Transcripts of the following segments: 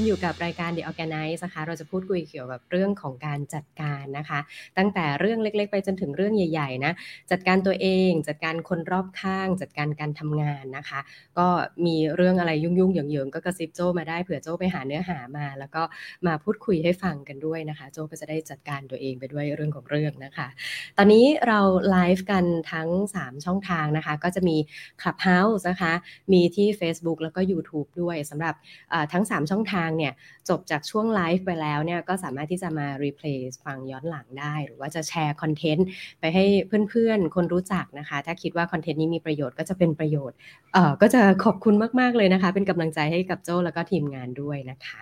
คุณอยู่กับรายการ The Organize นะคะ เราจะพูดคุยเกี่ยวกับเรื่องของการจัดการนะคะ ตั้งแต่เรื่องเล็กๆ ไปจนถึงเรื่องใหญ่ๆนะจัดการตัวเอง จัดการคนรอบข้าง จัดการการทำงานนะคะ ก็มีเรื่องอะไรยุ่งๆเหยิงๆก็กระซิบโจ้มาได้เผื่อโจ้ไปหาเนื้อหามา แล้วก็มาพูดคุยให้ฟังกันด้วยนะคะ โจ้ก็จะได้จัดการตัวเองไปด้วยเรื่องของเรื่องนะคะ ตอนนี้เราไลฟ์กันทั้ง 3 ช่องทางนะคะ ก็จะมี Clubhouse นะคะมีที่ Facebook แล้วก็ YouTube ด้วยสำหรับทั้ง 3 ช่องทางเนี่ยจบจากช่วงไลฟ์ไปแล้วเนี่ยก็สามารถที่จะมา replay ฟังย้อนหลังได้ หรือว่าจะแชร์คอนเทนต์ไปให้เพื่อนๆ คนรู้จักนะคะ ถ้าคิดว่าคอนเทนต์นี้มีประโยชน์ก็จะเป็นประโยชน์เอ่อก็จะขอบคุณมากๆเลยนะคะ เป็นกำลังใจให้กับโจ้แล้วก็ทีมงานด้วยนะคะ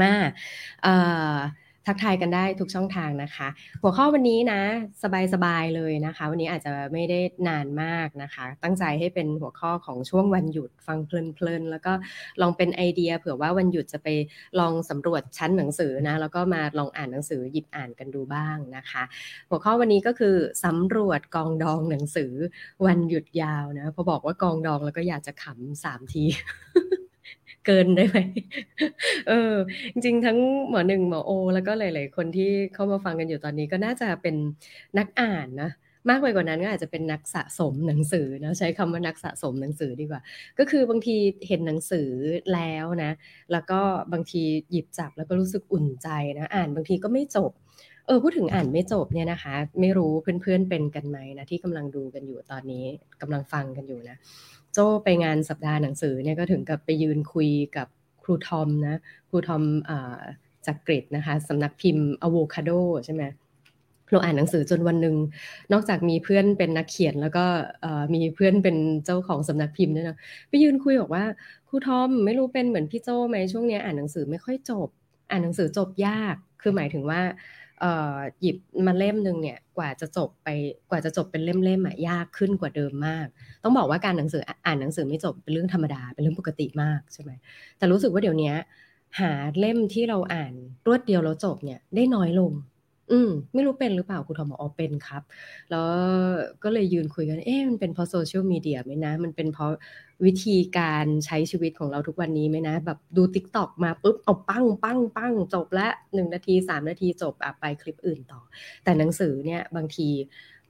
มาเอ่อ ทักทายกันได้ทุกช่องทางนะคะ หัวข้อวันนี้นะ สบายๆเลยนะคะ วันนี้อาจจะไม่ได้นานมากนะคะ ตั้งใจให้เป็นหัวข้อของช่วงวันหยุดฟังเพลินๆแล้วก็ลองเป็นไอเดีย เผื่อว่าวันหยุดจะไปลองสำรวจชั้นหนังสือนะแล้วก็มาลองอ่านหนังสือหยิบอ่านกันดูบ้างนะคะ หัวข้อวันนี้ก็คือสำรวจกองดองหนังสือวันหยุดยาวนะพอบอกว่ากองดองแล้วก็อยากจะขำสามที เกินได้ไหมเออ จริงๆ ทั้งหมอหนึ่งหมอโอ แล้วก็หลาย ๆ คนที่เข้ามาฟังกันอยู่ตอนนี้ก็น่าจะเป็นนักอ่านนะมากไปกว่านั้นก็อาจจะเป็นนักสะสมหนังสือนะใช้คำว่านักสะสมหนังสือดีกว่า ก็คือบางทีเห็นหนังสือแล้วนะ แล้วก็บางทีหยิบจับแล้วก็รู้สึกอุ่นใจนะ อ่านบางทีก็ไม่จบเออพูดถึงอ่านไม่จบเนี่ยนะคะ ไม่รู้เพื่อนๆเป็นกันไหมนะที่กำลังดูกันอยู่ตอนนี้กำลังฟังกันอยู่นะ โจ้ไปงานสัปดาห์หนังสือเนี่ยก็ถึงกับไปยืนคุยกับครูทอมนะครูทอมจากกรีฑนะคะสำนักพิมพ์อะโวคาโดใช่ไหมเราอ่านหนังสือจนวันหนึ่งนอกจากมีเพื่อนเป็นนักเขียนแล้วก็มีเพื่อนเป็นเจ้าของสำนักพิมพ์ด้วยนะไปยืนคุยบอกว่าครูทอมไม่รู้เป็นเหมือนพี่โจ้ไหมช่วงนี้อ่านหนังสือไม่ค่อยจบ อ่านหนังสือจบยาก คือหมายถึงว่า หยิบมาเล่มหนึ่งเนี่ยกว่าจะจบไปกว่าจะจบเป็นเล่มๆอะยากขึ้นกว่าเดิมมาก ต้องบอกว่าการหนังสืออ่านหนังสือไม่จบเป็นเรื่องธรรมดาเป็นเรื่องปกติมากใช่ไหมแต่รู้สึกว่าเดี๋ยวนี้หาเล่มที่เราอ่านรวดเดียวแล้วจบเนี่ยได้น้อยลง อืม ไม่รู้เป็นหรือเปล่าคุณทอมบอกอ๋อเป็นครับ แล้วก็เลยยืนคุยกัน เอ๊ะมันเป็นเพราะโซเชียลมีเดียไหมนะ มันเป็นเพราะวิธีการใช้ชีวิตของเราทุกวันนี้ไหมนะ แบบดูติ๊กต็อกมาปุ๊บ เอาปั้งปั้งปั้งจบละหนึ่งนาทีสามนาทีจบอะไปคลิปอื่นต่อ แต่หนังสือเนี่ยบางที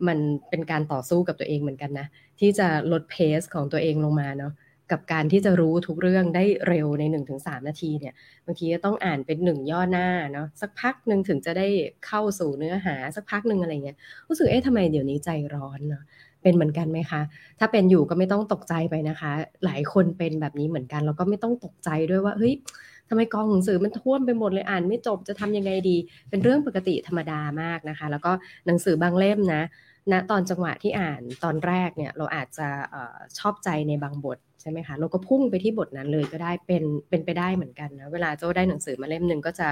มันเป็นการต่อสู้กับตัวเองเหมือนกันนะ ที่จะลดเพสของตัวเองลงมาเนาะ กับการที่จะรู้ทุกเรื่องได้เร็วใน 1-3 นาทีเนี่ยบางทีก็ต้องอ่านเป็นหนึ่งย่อหน้าเนาะสักพักหนึ่งถึงจะได้เข้าสู่เนื้อหาสักพักหนึ่งอะไรเงี้ยรู้สึกเอ๊ะทำไมเดี๋ยวนี้ใจร้อนเนาะเป็นเหมือนกันไหมคะ ถ้าเป็นอยู่ก็ไม่ต้องตกใจไปนะคะ หลายคนเป็นแบบนี้เหมือนกันแล้วก็ไม่ต้องตกใจด้วยว่าเฮ้ยทำไมกองหนังสือมันท่วมไปหมดเลยอ่านไม่จบจะทำยังไงดี เป็นเรื่องปกติธรรมดามากนะคะ แล้วก็หนังสือบางเล่มนะ ณตอนจังหวะที่อ่านตอนแรกเนี่ยเราอาจจะอชอบใจในบางบทใช่ไหมคะเราก็พุ่งไปที่บทนั้นเลยก็ได้เป็นเป็นไปได้เหมือนกันนะเวลาโจ้ได้หนังสือมาเล่มหนึ่งก็จะ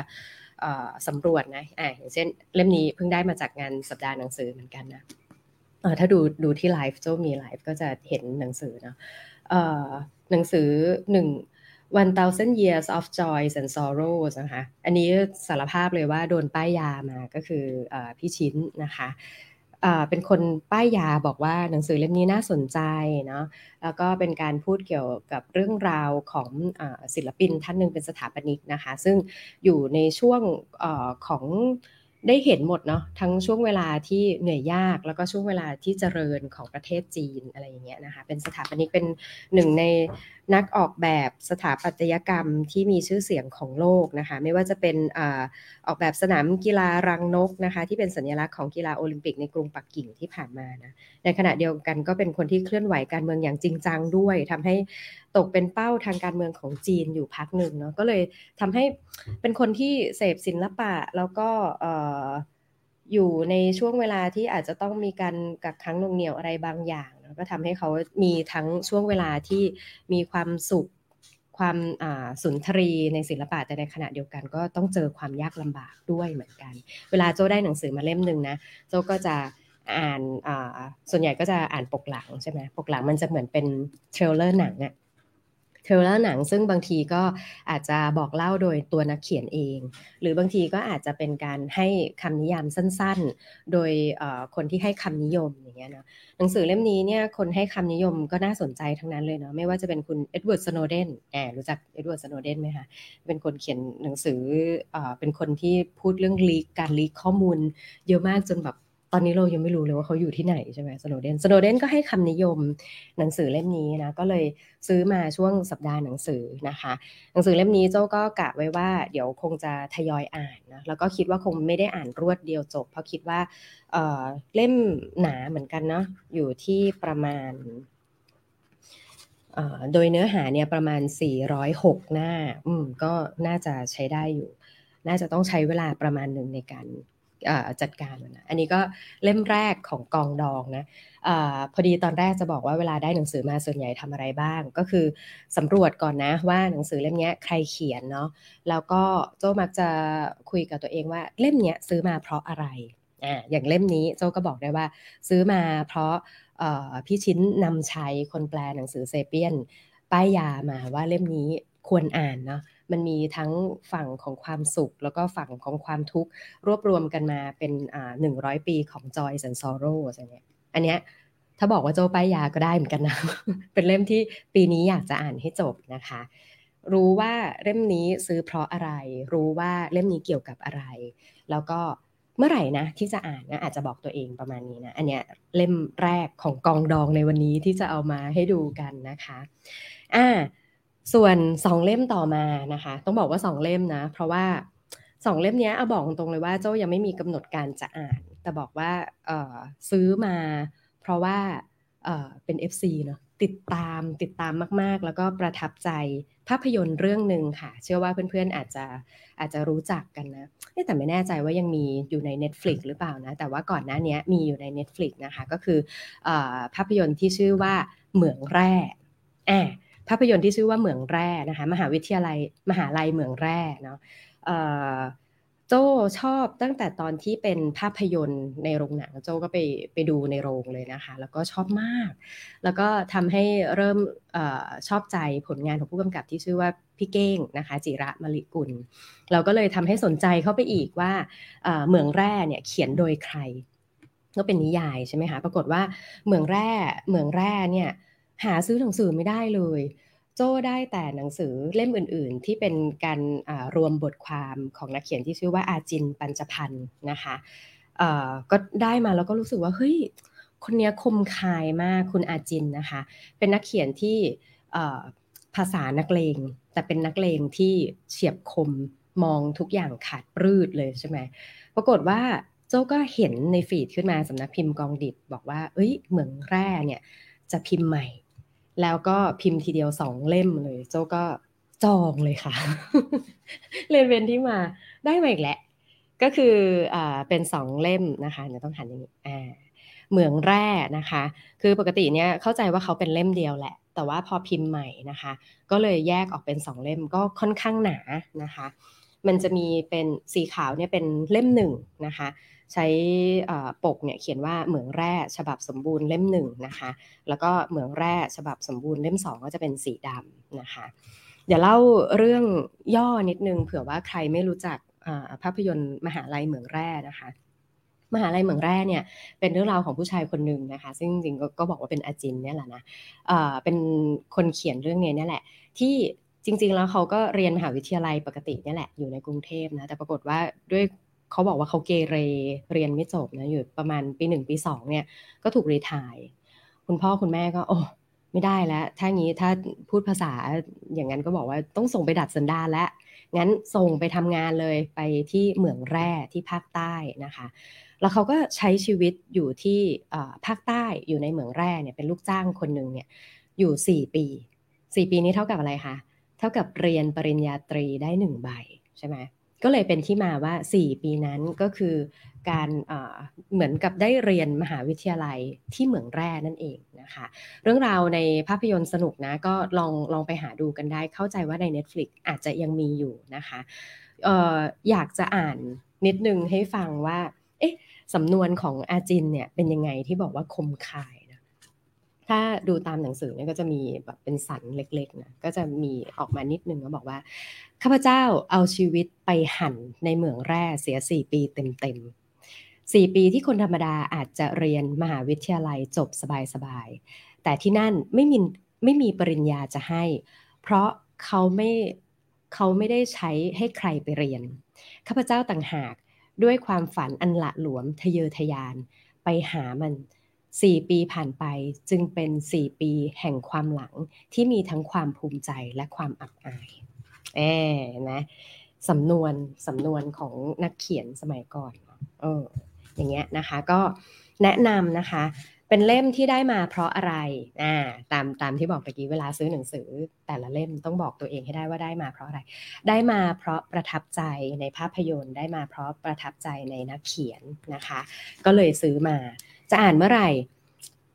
สำรวจนะอ่าอย่างเช่นเล่มนี้เพิ่งได้มาจากงานสัปดาห์หนังสือเหมือนกันนะถ้าดูดูที่ไลฟ์โจ้มีไลฟ์ก็จะเห็นหนังสือเนาะหนังสือหนึ่ง One Thousand Years of Joys and Sorrows นะคะ อันนี้สารภาพเลยว่าโดนป้ายยามาก็คืออพี่ชิ้นนะคะ เป็นคนป้ายยาบอกว่าหนังสือเล่มนี้น่าสนใจเนาะแล้วก็เป็นการพูดเกี่ยวกับเรื่องราวของอศิลปินท่านหนึ่งเป็นสถาปนิกนะคะ ซึ่งอยู่ในช่วงอของได้เห็นหมดเนาะทั้งช่วงเวลาที่เหนื่อยยาก แล้วก็ช่วงเวลาที่เจริญของประเทศจีนอะไรอย่างเงี้ยนะคะเป็นสถาปนิกเป็นหนึ่งใน นักออกแบบสถาปัตยกรรมที่มีชื่อเสียงของโลกนะคะ ไม่ว่าจะเป็นอออกแบบสนามกีฬารังนกนะคะ ที่เป็นสัญลักษณ์ของกีฬาโอลิมปิกในกรุงปักกิ่งที่ผ่านมานะในขณะเดียวกันก็เป็นคนที่เคลื่อนไหวการเมืองอย่างจริงจังด้วยทำให้ตกเป็นเป้าทางการเมืองของจีนอยู่พักหนึ่งเนาะก็เลยทำให้เป็นคนที่เสพศิลปะแล้วก็อยู่ในช่วงเวลาที่อาจจะต้องมีการกักขังหน่วงเหนี่ยวอะไรบางอย่าง ก็ทำให้เขามีทั้งช่วงเวลาที่มีความสุขความสุนทรีย์ในศิลปะแต่ในขณะเดียวกัน ก็ต้องเจอความยากลำบากด้วยเหมือนกัน เวลาโจ้ได้หนังสือมาเล่มหนึ่งนะโจ้ก็จะอ่านส่วนใหญ่ก็จะอ่านปกหลังใช่ไหมปกหลังมันจะเหมือนเป็น trailer หนังอะ เท trailer หนัง ซึ่งบางทีก็อาจจะบอกเล่าโดยตัวนักเขียนเอง หรือบางทีก็อาจจะเป็นการให้คำนิยมสั้นๆ โดยคนที่ให้คำนิยมอย่างเงี้ยเนาะหนังสือเล่มนี้เนี่ยคนให้คำนิยมก็น่าสนใจทั้งนั้นเลยเนาะไม่ว่าจะเป็นคุณเอ็ดเวิร์ดสโนว์เดนแอบรู้จักเอ็ดเวิร์ดสโนว์เดนไหมคะเป็นคนเขียนหนังสืออเป็นคนที่พูดเรื่อง leak การ leak ข้อมูลเยอะมากจนแบบ ตอนนี้เรายังไม่รู้เลยว่าเขาอยู่ที่ไหนใช่ไหมสโนว์เดนสโนว์เดนก็ให้คำนิยมหนังสือเล่มนี้นะก็เลยซื้อมาช่วงสัปดาห์หนังสือนะคะ หนังสือเล่มนี้เจ้าก็กะไว้ว่าเดี๋ยวคงจะทยอยอ่านนะแล้วก็คิดว่าคงไม่ได้อ่านรวดเดียวจบ เพราะคิดว่าเเล่มหนาเหมือนกันเนาะอยู่ที่ประมาณโดยเนื้อหาเนี่ยประมาณ 406 หน้า อืมก็น่าจะใช้ได้อยู่ น่าจะต้องใช้เวลาประมาณหนึ่งในการ จัดการนะอันนี้ก็เล่มแรกของกองดองนะอพอดีตอนแรกจะบอกว่าเวลาได้หนังสือมาส่วนใหญ่ทำอะไรบ้าง ก็คือสำรวจก่อนนะว่าหนังสือเล่มนี้ใครเขียนเนาะแล้วก็โจมักจะคุยกับตัวเองว่าเล่มนี้ซื้อมาเพราะอะไรอ่าอย่างเล่มนี้โจก็บอกได้ว่า ซื้อมาเพราะพี่ชิ้นนำชัยคนแปลหนังสือเซเปียนป้ายยามาว่าเล่มนี้ควรอ่านเนาะ มันมีทั้งฝั่งของความสุข แล้วก็ฝั่งของความทุกข์รวบรวมกันมาเป็นอ่าหนึ่งร้อยปีของ Joy and Sorrow อะไรเงี้ยอันเนี้ยถ้าบอกว่าโจป้ายยาก็ได้เหมือนกันนะ เป็นเล่มที่ปีนี้อยากจะอ่านให้จบนะคะ รู้ว่าเล่มนี้ซื้อเพราะอะไร รู้ว่าเล่มนี้เกี่ยวกับอะไร แล้วก็เมื่อไหร่นะที่จะอ่านนะอาจจะบอกตัวเองประมาณนี้นะ อันเนี้ยเล่มแรกของกองดองในวันนี้ที่จะเอามาให้ดูกันนะคะ อ่า ส่วนสองเล่มต่อมานะคะ ต้องบอกว่าสองเล่มนะ เพราะว่าสองเล่มนี้เอาบอกตรงเลยว่าเจ้ายังไม่มีกำหนดการจะอ่าน แต่บอกว่าเออซื้อมา เพราะว่าเเป็น FC เนาะติดตามติดตามมาก ๆ แล้วก็ประทับใจภาพยนตร์เรื่องหนึ่งค่ะ เชื่อว่าเพื่อนๆอาจจะอาจจะรู้จักกันนะแต่ไม่แน่ใจว่ายังมีอยู่ใน Netflix หรือเปล่านะ แต่ว่าก่อนหน้านี้มีอยู่ใน Netflix นะคะ ก็คืออภาพยนตร์ที่ชื่อว่าเหมืองแร่แอบ ภาพยนตร์ที่ชื่อว่าเหมืองแร่นะคะมหาวิทยาลัยมหาลัยเหมืองแร่เนาะโจชอบตั้งแต่ตอนที่เป็นภาพยนตร์ในโรงหนังโจก็ไปไปดูในโรงเลยนะคะ แล้วก็ชอบมาก แล้วก็ทำให้เริ่มอชอบใจผลงานของผู้กำกับที่ชื่อว่าพี่เก้งนะคะ จิระมลิกุล เราก็เลยทำให้สนใจเข้าไปอีกว่าเหมืองแร่เนี่ยเขียนโดยใคร ก็เป็นนิยายใช่ไหมคะปรากฏว่าเหมืองแร่เหมืองแร่เนี่ย หาซื้อหนังสือไม่ได้เลย โจ้ได้แต่หนังสือเล่มอื่น ๆ ที่เป็นการรวมบทความของนักเขียนที่ชื่อว่าอาจินปัญจพันธ์นะคะก็ได้มาแล้วก็รู้สึกว่าเฮ้ยคนนี้คมคายมากคุณอาจินนะคะ เป็นนักเขียนที่ภาษานักเลง แต่เป็นนักเลงที่เฉียบคมมองทุกอย่างขาดปรืดเลยใช่ไหมปรากฏว่าโจ้ก็เห็นในฟีดขึ้นมาสำนักพิมพ์กองดิบบอกว่า เอ้ยเหมืองแร่เนี่ยจะพิมพ์ใหม่ แล้วก็พิมพ์ทีเดียวสองเล่มเลย โจก็จองเลยค่ะ เรียนเวนที่มาได้มาอีกแหละ ก็คืออ่าเป็นสองเล่มนะคะเดี๋ยวต้องหันอย่างนี้อ่าเหมืองแร่นะคะ คือปกติเนี่ยเข้าใจว่าเขาเป็นเล่มเดียวแหละ แต่ว่าพอพิมพ์ใหม่นะคะ ก็เลยแยกออกเป็นสองเล่มก็ค่อนข้างหนานะคะ มันจะมีเป็นสีขาวเนี่ยเป็นเล่มหนึ่งนะคะ ใช้ปกเนี่ยเขียนว่าเหมืองแร่ฉบับสมบูรณ์เล่มหนึ่งนะคะ แล้วก็เหมืองแร่ฉบับสมบูรณ์เล่มสองก็จะเป็นสีดำนะคะเดี๋ยวเล่าเรื่องย่อนิดนึงเผื่อว่าใครไม่รู้จักภาพยนตร์มหาลัยเหมืองแร่นะคะ มหาลัยเหมืองแร่เนี่ยเป็นเรื่องราวของผู้ชายคนหนึ่งนะคะ ซึ่งจริงๆก็บอกว่าเป็นอาจินเนี่ยแหละนะเป็นคนเขียนเรื่องนี้นี่ยแหละ ที่จริง ๆ แล้วเขาก็เรียนมหาวิทยาลัยปกติเนี่ยแหละอยู่ในกรุงเทพนะแต่ปรากฏว่าด้วย เขาบอกว่าเขาเกเรเรียนไม่จบนะอยู่ประมาณปีหนึ่งปีสองเนี่ยก็ถูกรีทาย คุณพ่อคุณแม่ก็ โอ้ไม่ได้แล้ว ถ้างี้ถ้าพูดภาษาอย่างนั้นก็บอกว่าต้องส่งไปดัดสันดาแล้วงั้นส่งไปทำงานเลยไปที่เหมืองแร่ที่ภาคใต้นะคะ แล้วเขาก็ใช้ชีวิตอยู่ที่ภาคใต้อยู่ในเหมืองแร่เนี่ยเป็นลูกจ้างคนหนึ่งเนี่ยอยู่สี่ปีสี่ปีนี้เท่ากับอะไรคะ เท่ากับเรียนปริญญาตรีได้หนึ่งใบใช่ไหม ก็เลยเป็นที่มาว่า 4 ปีนั้นก็คือการเหมือนกับได้เรียนมหาวิทยาลัยที่เหมืองแร่นั่นเองนะคะ เรื่องราวในภาพยนตร์สนุกนะ ก็ลองลองไปหาดูกันได้เข้าใจว่าใน Netflix อาจจะยังมีอยู่นะคะอออยากจะอ่านนิดนึงให้ฟังว่า เอ๊ะสำนวนของอาจินเนี่ยเป็นยังไงที่บอกว่าคมคาย ถ้าดูตามหนังสือเนี่ยก็จะมีแบบเป็นสันเล็กๆนะก็จะมีออกมานิดนึงก็บอกว่าข้าพเจ้าเอาชีวิตไปหั่นในเหมืองแร่เสียสี่ปีเต็มๆสี่ปีที่คนธรรมดาอาจจะเรียนมหาวิทยาลัยจบสบายๆ แต่ที่นั่นไม่มีไม่มีปริญญาจะให้ เพราะเขาไม่เขาไม่ได้ใช้ให้ใครไปเรียน ข้าพเจ้าต่างหากด้วยความฝันอันละหลวมทะเยอทะยาน ไปหามัน สี่ปีผ่านไปจึงเป็นสี่ปีแห่งความหลังที่มีทั้งความภูมิใจและความอับอายแอบนะสำนวนสำนวนของนักเขียนสมัยก่อนเอออย่างเงี้ยนะคะ ก็แนะนำนะคะ เป็นเล่มที่ได้มาเพราะอะไรอ่าตามตามที่บอกเมื่อกี้เวลาซื้อหนังสือ แต่ละเล่มต้องบอกตัวเองให้ได้ว่าได้มาเพราะอะไร ได้มาเพราะประทับใจในภาพยนตร์ ได้มาเพราะประทับใจในนักเขียนนะคะ ก็เลยซื้อมา จะอ่านเมื่อไหร่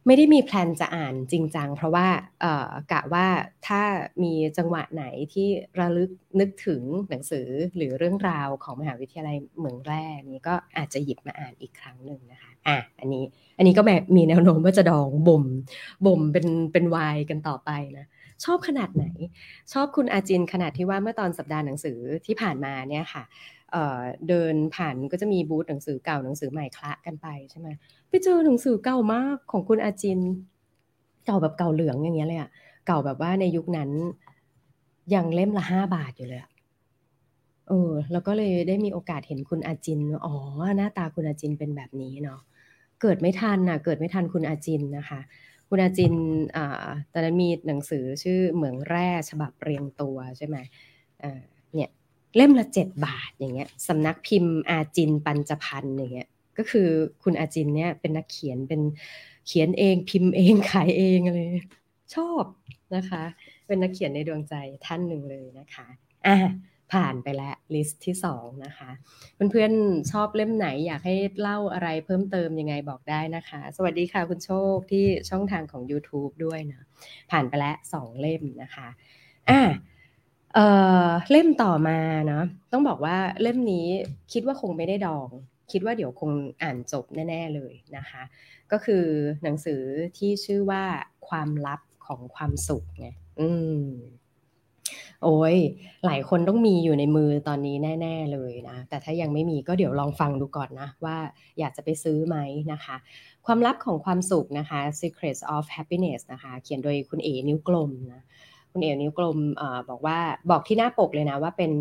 ไม่ได้มีแพลนจะอ่านจริงจังเพราะว่ากะว่าถ้ามีจังหวะไหนที่ระลึกนึกถึงหนังสือหรือเรื่องราวของมหาวิทยาลัยเมืองแร่นี้ก็อาจจะหยิบมาอ่านอีกครั้งหนึ่งนะคะอะอันนี้อันนี้ก็แบบมีแนวโน้มว่าจะดองบ่มบ่มเป็นเป็นวายกันต่อไปนะ ชอบขนาดไหน ชอบคุณอาจินขนาดที่ว่าเมื่อตอนสัปดาห์หนังสือที่ผ่านมาเนี่ยค่ะเเดินผ่านก็จะมีบูธหนังสือเก่าหนังสือใหม่คละกันไปใช่ไหมไปเจอหนังสือเก่ามากของคุณอาจิน เก่าแบบเก่าเหลืองอย่างเงี้ยเลยอะเก่าแบบว่าในยุคนั้นยังเล่มละห้าบาทอยู่เลยเออแล้วก็เลยได้มีโอกาสเห็นคุณอาจิน อ๋อ หน้าตาคุณอาจินเป็นแบบนี้เนาะเกิดไม่ทันอะเกิดไม่ทันคุณอาจินนะคะ คุณอาจินอตอนนั้นมีหนังสือชื่อเหมืองแร่ฉบับเรียงตัวใช่ไหมเนี่ยเล่มละเจ็ดบาทอย่างเงี้ยสำนักพิมพ์อาจินปัญจพันธ์อย่างเงี้ยก็คือคุณอาจินเนี่ยเป็นนักเขียนเป็นเขียนเองพิมพ์เองขายเองเลยชอบนะคะ เป็นนักเขียนในดวงใจท่านหนึ่งเลยนะคะอ่า ผ่านไปแล้วลิสต์ที่2นะคะ เพื่อนๆชอบเล่มไหนอยากให้เล่าอะไรเพิ่มเติมยังไงบอกได้นะคะ สวัสดีค่ะคุณโชคที่ช่องทางของ YouTube ด้วยนะผ่านไปแล้ว2เล่มนะคะอ่าเออเล่มต่อมาเนาะต้องบอกว่าเล่มนี้คิดว่าคงไม่ได้ดอง คิดว่าเดี๋ยวคงอ่านจบแน่ ๆเลยนะคะ ก็คือหนังสือที่ชื่อว่าความลับของความสุขไงอืม โอ้ยหลายคนต้องมีอยู่ในมือตอนนี้แน่ ๆเลยนะ แต่ถ้ายังไม่มีก็เดี๋ยวลองฟังดูก่อนนะ ว่าอยากจะไปซื้อไหมนะคะ ความลับของความสุขนะคะ Secrets of Happiness นะคะ เขียนโดยคุณเอนิ้วกลมนะคุณเอ๋นิ้วกลมอบอกว่าบอกที่หน้าปกเลยนะว่าเป็น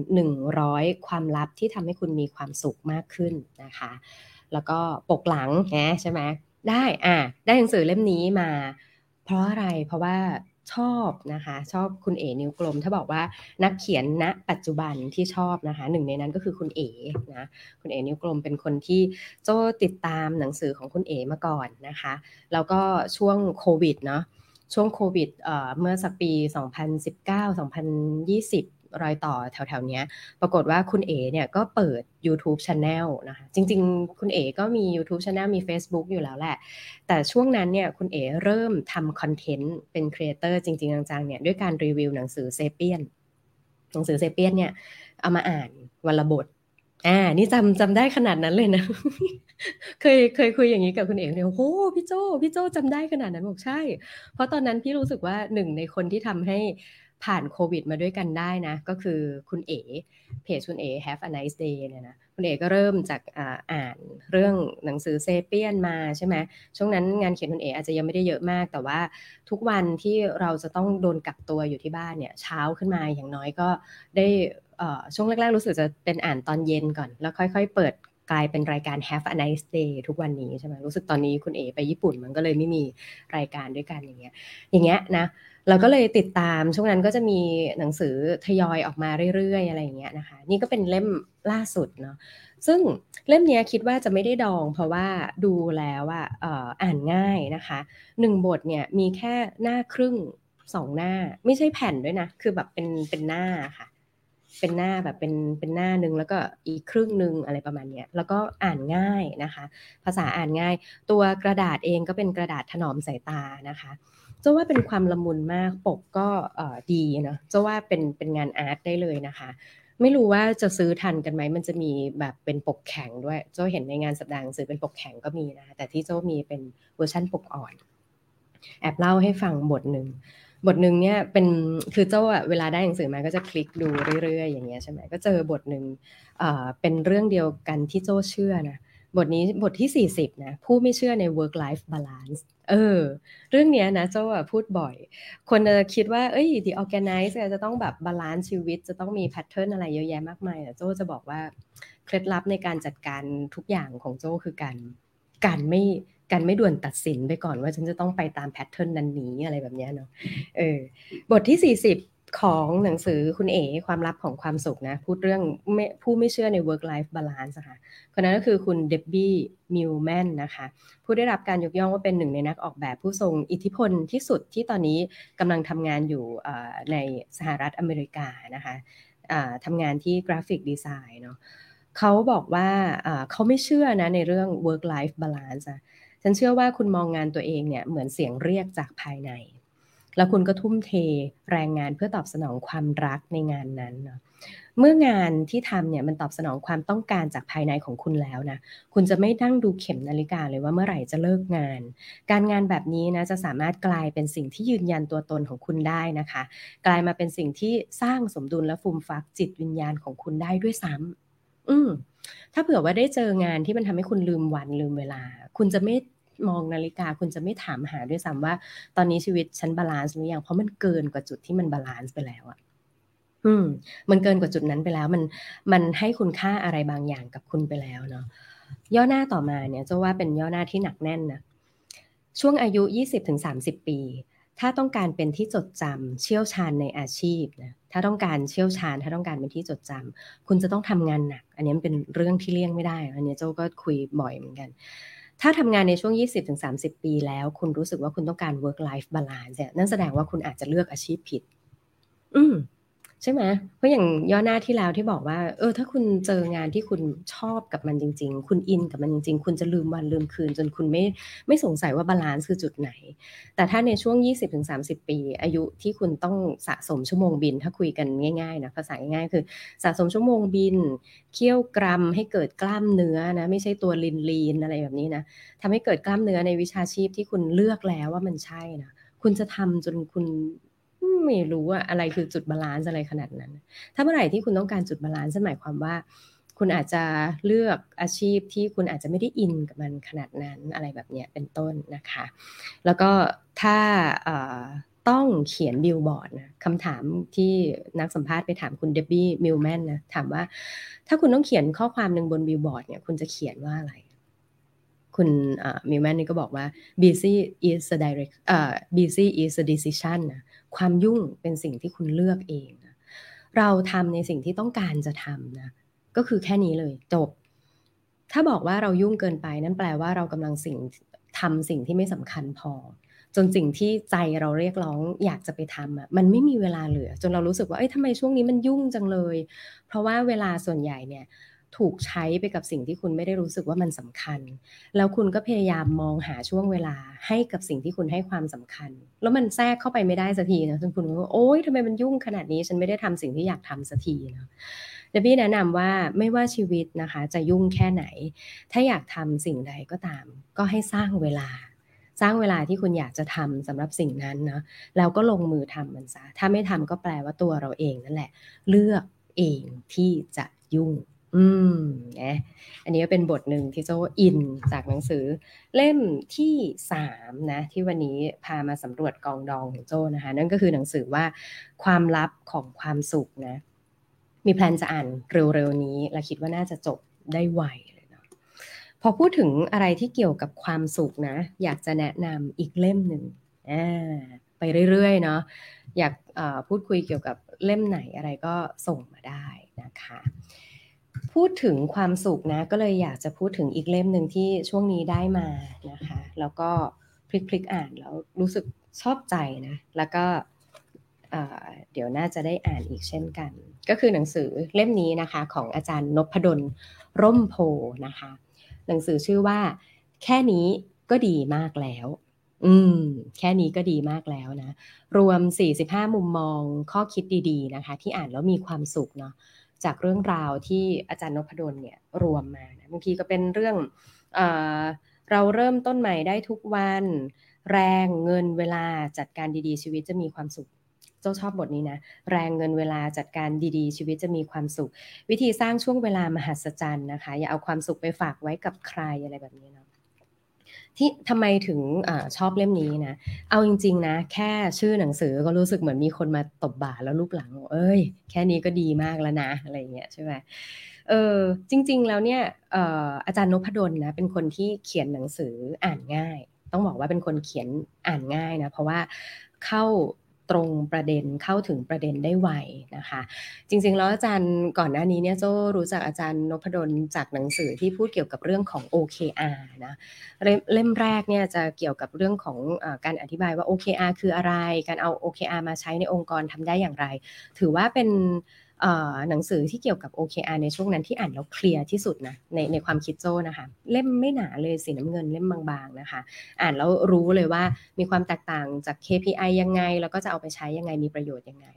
100 ความลับที่ทำให้คุณมีความสุขมากขึ้นนะคะ แล้วก็ปกหลังนะใช่ไหมได้อะได้หนังสือเล่มนี้มา เพราะอะไรเพราะว่า ชอบนะคะ ชอบคุณเอ๋นิ้วกลม ถ้าบอกว่านักเขียนณปัจจุบันที่ชอบนะคะ หนึ่งในนั้นก็คือคุณเอ๋นะคุณเอ๋นิ้วกลมเป็นคนที่โจ้ติดตามหนังสือของคุณเอ๋มาก่อนนะคะ แล้วก็ช่วงโควิดเนาะช่วงโควิดเมื่อสักปี 2019-2020 รอยต่อแถวๆนี้ปรากฏว่าคุณเอ๋เนี่ยก็เปิด YouTube Channel นะคะจริงๆ คุณเอ๋ก็มี YouTube Channel มี Facebook อยู่แล้วแหละ แต่ช่วงนั้นเนี่ยคุณเอ๋เริ่มทำคอนเทนต์เป็น creator จริงๆ จังๆเนี่ยด้วยการรีวิวหนังสือ Sapiensหนังสือเซเปียนเนี่ยเอามาอ่านวันละบทอ่า นี่จำจำได้ขนาดนั้นเลยนะ เคยเคยคุยอย่างนี้กับคุณเอ๋เนี่ยโอ้พี่โจพี่โจจำได้ขนาดนั้นบอกใช่ เพราะตอนนั้นพี่รู้สึกว่าหนึ่งในคนที่ทำให้ ผ่านโควิดมาด้วยกันได้นะ ก็คือคุณเอ๋เพจคุณเอ๋ Have a nice day เนี่ยนะคุณเอ๋ก็เริ่มจากอ่านเรื่องหนังสือเซเปียนมาใช่ไหมช่วงนั้นงานเขียนคุณเอ๋อาจจะยังไม่ได้เยอะมาก แต่ว่าทุกวันที่เราจะต้องโดนกักตัวอยู่ที่บ้านเนี่ยเช้าขึ้นมาอย่างน้อยก็ได้ช่วงแรกๆรู้สึกจะเป็นอ่านตอนเย็นก่อน แล้วค่อย ๆ เปิด กลายเป็นรายการ Have a nice day ทุกวันนี้ใช่ไหมรู้สึกตอนนี้คุณเอ๋ไปญี่ปุ่นมันก็เลยไม่มีรายการด้วยกันอย่างเงี้ย อย่างเงี้ยนะเราก็เลยติดตามช่วงนั้นก็จะมีหนังสือทยอยออกมาเรื่อยๆ อะไรอย่างเงี้ยนะคะ นี่ก็เป็นเล่มล่าสุดเนาะซึ่งเล่มนี้คิดว่าจะไม่ได้ดอง เพราะว่าดูแล้วอะอ่านง่ายนะคะหนึ่งบทเนี่ยมีแค่หน้าครึ่งสองหน้าไม่ใช่แผ่นด้วยนะ คือแบบเป็นเป็นหน้าค่ะ เป็นหน้าแบบเป็นเป็นหน้าหนึ่งแล้วก็อีกครึ่งหนึ่งอะไรประมาณนี้แล้วก็อ่านง่ายนะคะ ภาษาอ่านง่าย ตัวกระดาษเองก็เป็นกระดาษถนอมสายตานะคะจะว่าเป็นความละมุนมากปกก็ดีเนาะจะว่าเป็นเป็นงานอาร์ตได้เลยนะคะ ไม่รู้ว่าจะซื้อทันกันไหมมันจะมีแบบเป็นปกแข็งด้วยโจ้เห็นในงานสัปดาห์หนังสือเป็นปกแข็งก็มีนะแต่ที่โจ้มีเป็นเวอร์ชั่นปกอ่อน แอบเล่าให้ฟังบทหนึ่ง บทหนึ่งเนี่ยเป็นคือโจ้อะเวลาได้หนังสือมาก็จะพลิกดูเรื่อยๆอย่างเงี้ยใช่ไหมก็เจอบทหนึ่งเป็นเรื่องเดียวกันที่โจ้เชื่อนะบทนี้บทที่ 40นะผู้ไม่เชื่อใน work life balance เออ เรื่องเนี้ยนะโจ้พูดบ่อย คนจะคิดว่าเอ้ย The ORGANICE จะต้องแบบ balance ชีวิต จะต้องมี pattern อะไรเยอะแยะมากมายแต่โจ้จะบอกว่า เคล็ดลับในการจัดการทุกอย่างของโจ้คือการการไม่การไม่ด่วนตัดสินไปก่อนว่าฉันจะต้องไปตามแพทเทิร์นนั้นนี้อะไรแบบนี้เนาะเออบทที่ 40 ของหนังสือคุณเอ๋ความลับของความสุขนะ พูดเรื่องผู้ไม่เชื่อใน work life balance ค่ะคนนั้นก็คือคุณเดบบี้มิลแมนนะคะผู้ได้รับการยกย่องว่าเป็นหนึ่งในนักออกแบบผู้ทรงอิทธิพลที่สุดที่ตอนนี้กำลังทำงานอยู่ในสหรัฐอเมริกานะคะทำงานที่กราฟิกดีไซน์เนาะเขาบอกว่าเขาไม่เชื่อนะในเรื่อง work life balance ฉันเชื่อว่าคุณมองงานตัวเองเนี่ยเหมือนเสียงเรียกจากภายใน แล้วคุณก็ทุ่มเทแรงงานเพื่อตอบสนองความรักในงานนั้นเนาะเมื่องานที่ทำเนี่ยมันตอบสนองความต้องการจากภายในของคุณแล้วนะ คุณจะไม่นั่งดูเข็มนาฬิกาเลยว่าเมื่อไหร่จะเลิกงาน การงานแบบนี้นะจะสามารถกลายเป็นสิ่งที่ยืนยันตัวตนของคุณได้นะคะ กลายมาเป็นสิ่งที่สร้างสมดุลและฟูมฟักจิตวิญญาณของคุณได้ด้วยซ้ำอืม ถ้าเผื่อว่าได้เจองานที่มันทำให้คุณลืมวันลืมเวลา คุณจะไม่มองนาฬิกาคุณจะไม่ถามหาด้วยซ้ำว่าตอนนี้ชีวิตฉัน balance หรือยัง เพราะมันเกินกว่าจุดที่มัน balance ไปแล้วอะอืม มันเกินกว่าจุดนั้นไปแล้ว มันมันให้คุณค่าอะไรบางอย่างกับคุณไปแล้วเนาะย่อหน้าต่อมาเนี่ยจะว่าเป็นย่อหน้าที่หนักแน่นนะช่วงอายุ 20-30 ปี ถ้าต้องการเป็นที่จดจำเชี่ยวชาญในอาชีพนะถ้าต้องการเชี่ยวชาญ ถ้าต้องการเป็นที่จดจำคุณจะต้องทำงานหนัก อันนี้มันเป็นเรื่องที่เลี่ยงไม่ได้ อันนี้เจ้าก็คุยบ่อยเหมือนกัน ถ้าทำงานในช่วง 20-30 ปีแล้ว คุณรู้สึกว่าคุณต้องการ work life balance นั่นแสดงว่าคุณอาจจะเลือกอาชีพผิด อืม ใช่ไหมเพราะอย่างย่อหน้าที่แล้วที่บอกว่า เออ ถ้าคุณเจองานที่คุณชอบกับมันจริง ๆ คุณอินกับมันจริง ๆ คุณจะลืมวันลืมคืน จนคุณไม่ไม่สงสัยว่า balance คือจุดไหน แต่ถ้าในช่วง 20-30 ปี อายุที่คุณต้องสะสมชั่วโมงบิน ถ้าคุยกันง่ายๆนะภาษาง่ายๆคือสะสมชั่วโมงบิน เคี่ยวกรำให้เกิดกล้ามเนื้อนะไม่ใช่ตัว lean lean อะไรแบบนี้นะทำให้เกิดกล้ามเนื้อในวิชาชีพที่คุณเลือกแล้วว่ามันใช่นะคุณจะทำจนคุณ ไม่รู้ว่าอะไรคือจุด balance อะไรขนาดนั้น ถ้าเมื่อไหร่ที่คุณต้องการจุด balance หมายความว่า คุณอาจจะเลือกอาชีพที่คุณอาจจะไม่ได้อินกับมันขนาดนั้นอะไรแบบนี้เป็นต้นนะคะ แล้วก็ถ้าต้องเขียนบิลบอร์ดนะคำถามที่นักสัมภาษณ์ไปถามคุณเดบบี้มิลแมนนะถามว่า ถ้าคุณต้องเขียนข้อความหนึ่งบนบิลบอร์ดเนี่ยคุณจะเขียนว่าอะไร คุณมิลแมนนี่ก็บอกว่า busy is a direct busy is a decision นะ ความยุ่งเป็นสิ่งที่คุณเลือกเองนะเราทำในสิ่งที่ต้องการจะทำนะก็คือแค่นี้เลยจบ ถ้าบอกว่าเรายุ่งเกินไปนั่นแปลว่าเรากำลังสิ่งทำสิ่งที่ไม่สำคัญพอ จนสิ่งที่ใจเราเรียกร้องอยากจะไปทำอะมันไม่มีเวลาเหลือ จนเรารู้สึกว่าเอ้ยทำไมช่วงนี้มันยุ่งจังเลย เพราะว่าเวลาส่วนใหญ่เนี่ย ถูกใช้ไปกับสิ่งที่คุณไม่ได้รู้สึกว่ามันสำคัญ แล้วคุณก็พยายามมองหาช่วงเวลาให้กับสิ่งที่คุณให้ความสำคัญ แล้วมันแทรกเข้าไปไม่ได้สักทีนะจนคุณก็โอ๊ยทำไมมันยุ่งขนาดนี้ ฉันไม่ได้ทำสิ่งที่อยากทำสักทีนะเดบี้แนะนำว่าไม่ว่าชีวิตนะคะ จะยุ่งแค่ไหน ถ้าอยากทำสิ่งใดก็ตาม ก็ให้สร้างเวลาสร้างเวลาที่คุณอยากจะทำสำหรับสิ่งนั้นนะแล้วก็ลงมือทำมันซะถ้าไม่ทำก็แปลว่าตัวเราเองนั่นแหละ เลือกเองที่จะยุ่ง อืมนะอันนี้ก็เป็นบทหนึ่งที่โจอินจากหนังสือ เล่มที่สามนะ ที่วันนี้พามาสำรวจกองดองของโจนะคะ นั่นก็คือหนังสือว่าความลับของความสุขนะ มีแพลนจะอ่านเร็วๆนี้ และคิดว่าน่าจะจบได้ไวเลยเนาะพอพูดถึงอะไรที่เกี่ยวกับความสุขนะ อยากจะแนะนำอีกเล่มหนึ่งไปเรื่อยๆเนาะอยากพูดคุยเกี่ยวกับเล่มไหนอะไรก็ส่งมาได้นะคะ พูดถึงความสุขนะ ก็เลยอยากจะพูดถึงอีกเล่มหนึ่งที่ช่วงนี้ได้มานะคะ แล้วก็พลิกพลิกอ่านแล้วรู้สึกชอบใจนะ แล้วก็เดี๋ยวน่าจะได้อ่านอีกเช่นกัน ก็คือหนังสือเล่มนี้นะคะ ของอาจารย์นพดลร่มโพนะคะ หนังสือชื่อว่า แค่นี้ก็ดีมากแล้ว อืม แค่นี้ก็ดีมากแล้วนะ รวม 45 มุมมองข้อคิดดี ๆ นะคะ ที่อ่านแล้วมีความสุขเนาะ จากเรื่องราวที่อาจารย์นพดลเนี่ยรวมมานะบางทีก็เป็นเรื่องเอเราเริ่มต้นใหม่ได้ทุกวัน แรงเงินเวลาจัดการดีๆ ชีวิตจะมีความสุขเจ้าชอบบทนี้นะ แรงเงินเวลาจัดการดีๆ ชีวิตจะมีความสุข วิธีสร้างช่วงเวลามหัศจรรย์นะคะ อย่าเอาความสุขไปฝากไว้กับใครอะไรแบบนี้เนาะ ที่ทำไมถึงอชอบเล่มนี้นะ เอาจริง ๆ นะ แค่ชื่อหนังสือก็รู้สึกเหมือนมีคนมาตบบ่าแล้วลูกหลัง เอ้ย แค่นี้ก็ดีมากแล้วนะ อะไรเงี้ยใช่ไหมเออจริง ๆ แล้วเนี่ยอาจารย์นพดลนะ เป็นคนที่เขียนหนังสืออ่านง่าย ต้องบอกว่าเป็นคนเขียนอ่านง่ายนะ เพราะว่าเข้า ตรงประเด็นเข้าถึงประเด็นได้ไวนะคะ จริงๆแล้วอาจารย์ก่อนหน้านี้เนี่ยโจรู้จักอาจารย์นพดลจากหนังสือที่พูดเกี่ยวกับเรื่องของ OKR นะเล่มแรกเนี่ยจะเกี่ยวกับเรื่องของอการอธิบายว่า OKR คืออะไร การเอา OKR มาใช้ในองค์กรทำได้อย่างไร ถือว่าเป็น หนังสือที่เกี่ยวกับ OKR ในช่วงนั้นที่อ่านแล้วเคลียร์ที่สุดนะในในความคิดโจ้นะคะ เล่มไม่หนาเลยสีน้ำเงินเล่มบางๆนะคะ อ่านแล้วรู้เลยว่ามีความแตกต่างจาก KPI ยังไง แล้วก็จะเอาไปใช้ยังไงมีประโยชน์ยังไง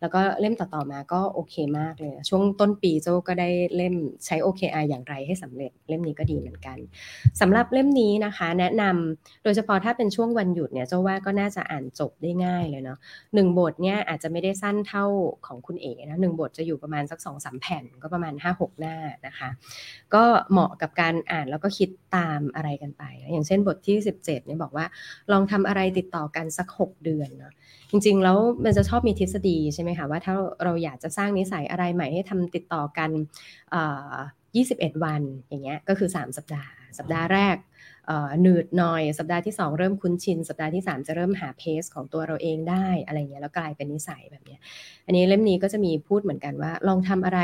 แล้วก็เล่มต่อๆมาก็โอเคมากเลยช่วงต้นปีโจก็ได้เล่มใช้ OKR อย่างไรให้สำเร็จ เล่มนี้ก็ดีเหมือนกันสำหรับเล่มนี้นะคะ แนะนำโดยเฉพาะถ้าเป็นช่วงวันหยุดเนี่ยโจว่าก็น่าจะอ่านจบได้ง่ายเลยเนาะหนึ่งบทเนี่ยอาจจะไม่ได้สั้นเท่าของคุณเอ๋นะหนึ่งบทจะอยู่ประมาณสักสองสามแผ่นก็ประมาณห้าหกหน้านะคะ ก็เหมาะกับการอ่านแล้วก็คิดตามอะไรกันไป อย่างเช่นบทที่17เนี่ยบอกว่าลองทำอะไรติดต่อกันสัก6เดือนเนาะ จริงๆ แล้วมันจะชอบมีทฤษฎีใช่ไหมคะว่าถ้าเราอยากจะสร้างนิสัยอะไรใหม่ให้ทำติดต่อกัน21 วันอย่างเงี้ยก็คือ 3 สัปดาห์ สัปดาห์แรก หนืดหน่อย สัปดาห์ที่ 2 เริ่มคุ้นชิน สัปดาห์ที่ 3 จะเริ่มหาเพสของตัวเราเองได้อะไรเงี้ยแล้วกลายเป็นนิสัยแบบเนี้ยอันนี้เล่มนี้ก็จะมีพูดเหมือนกันว่า ลองทำอะไร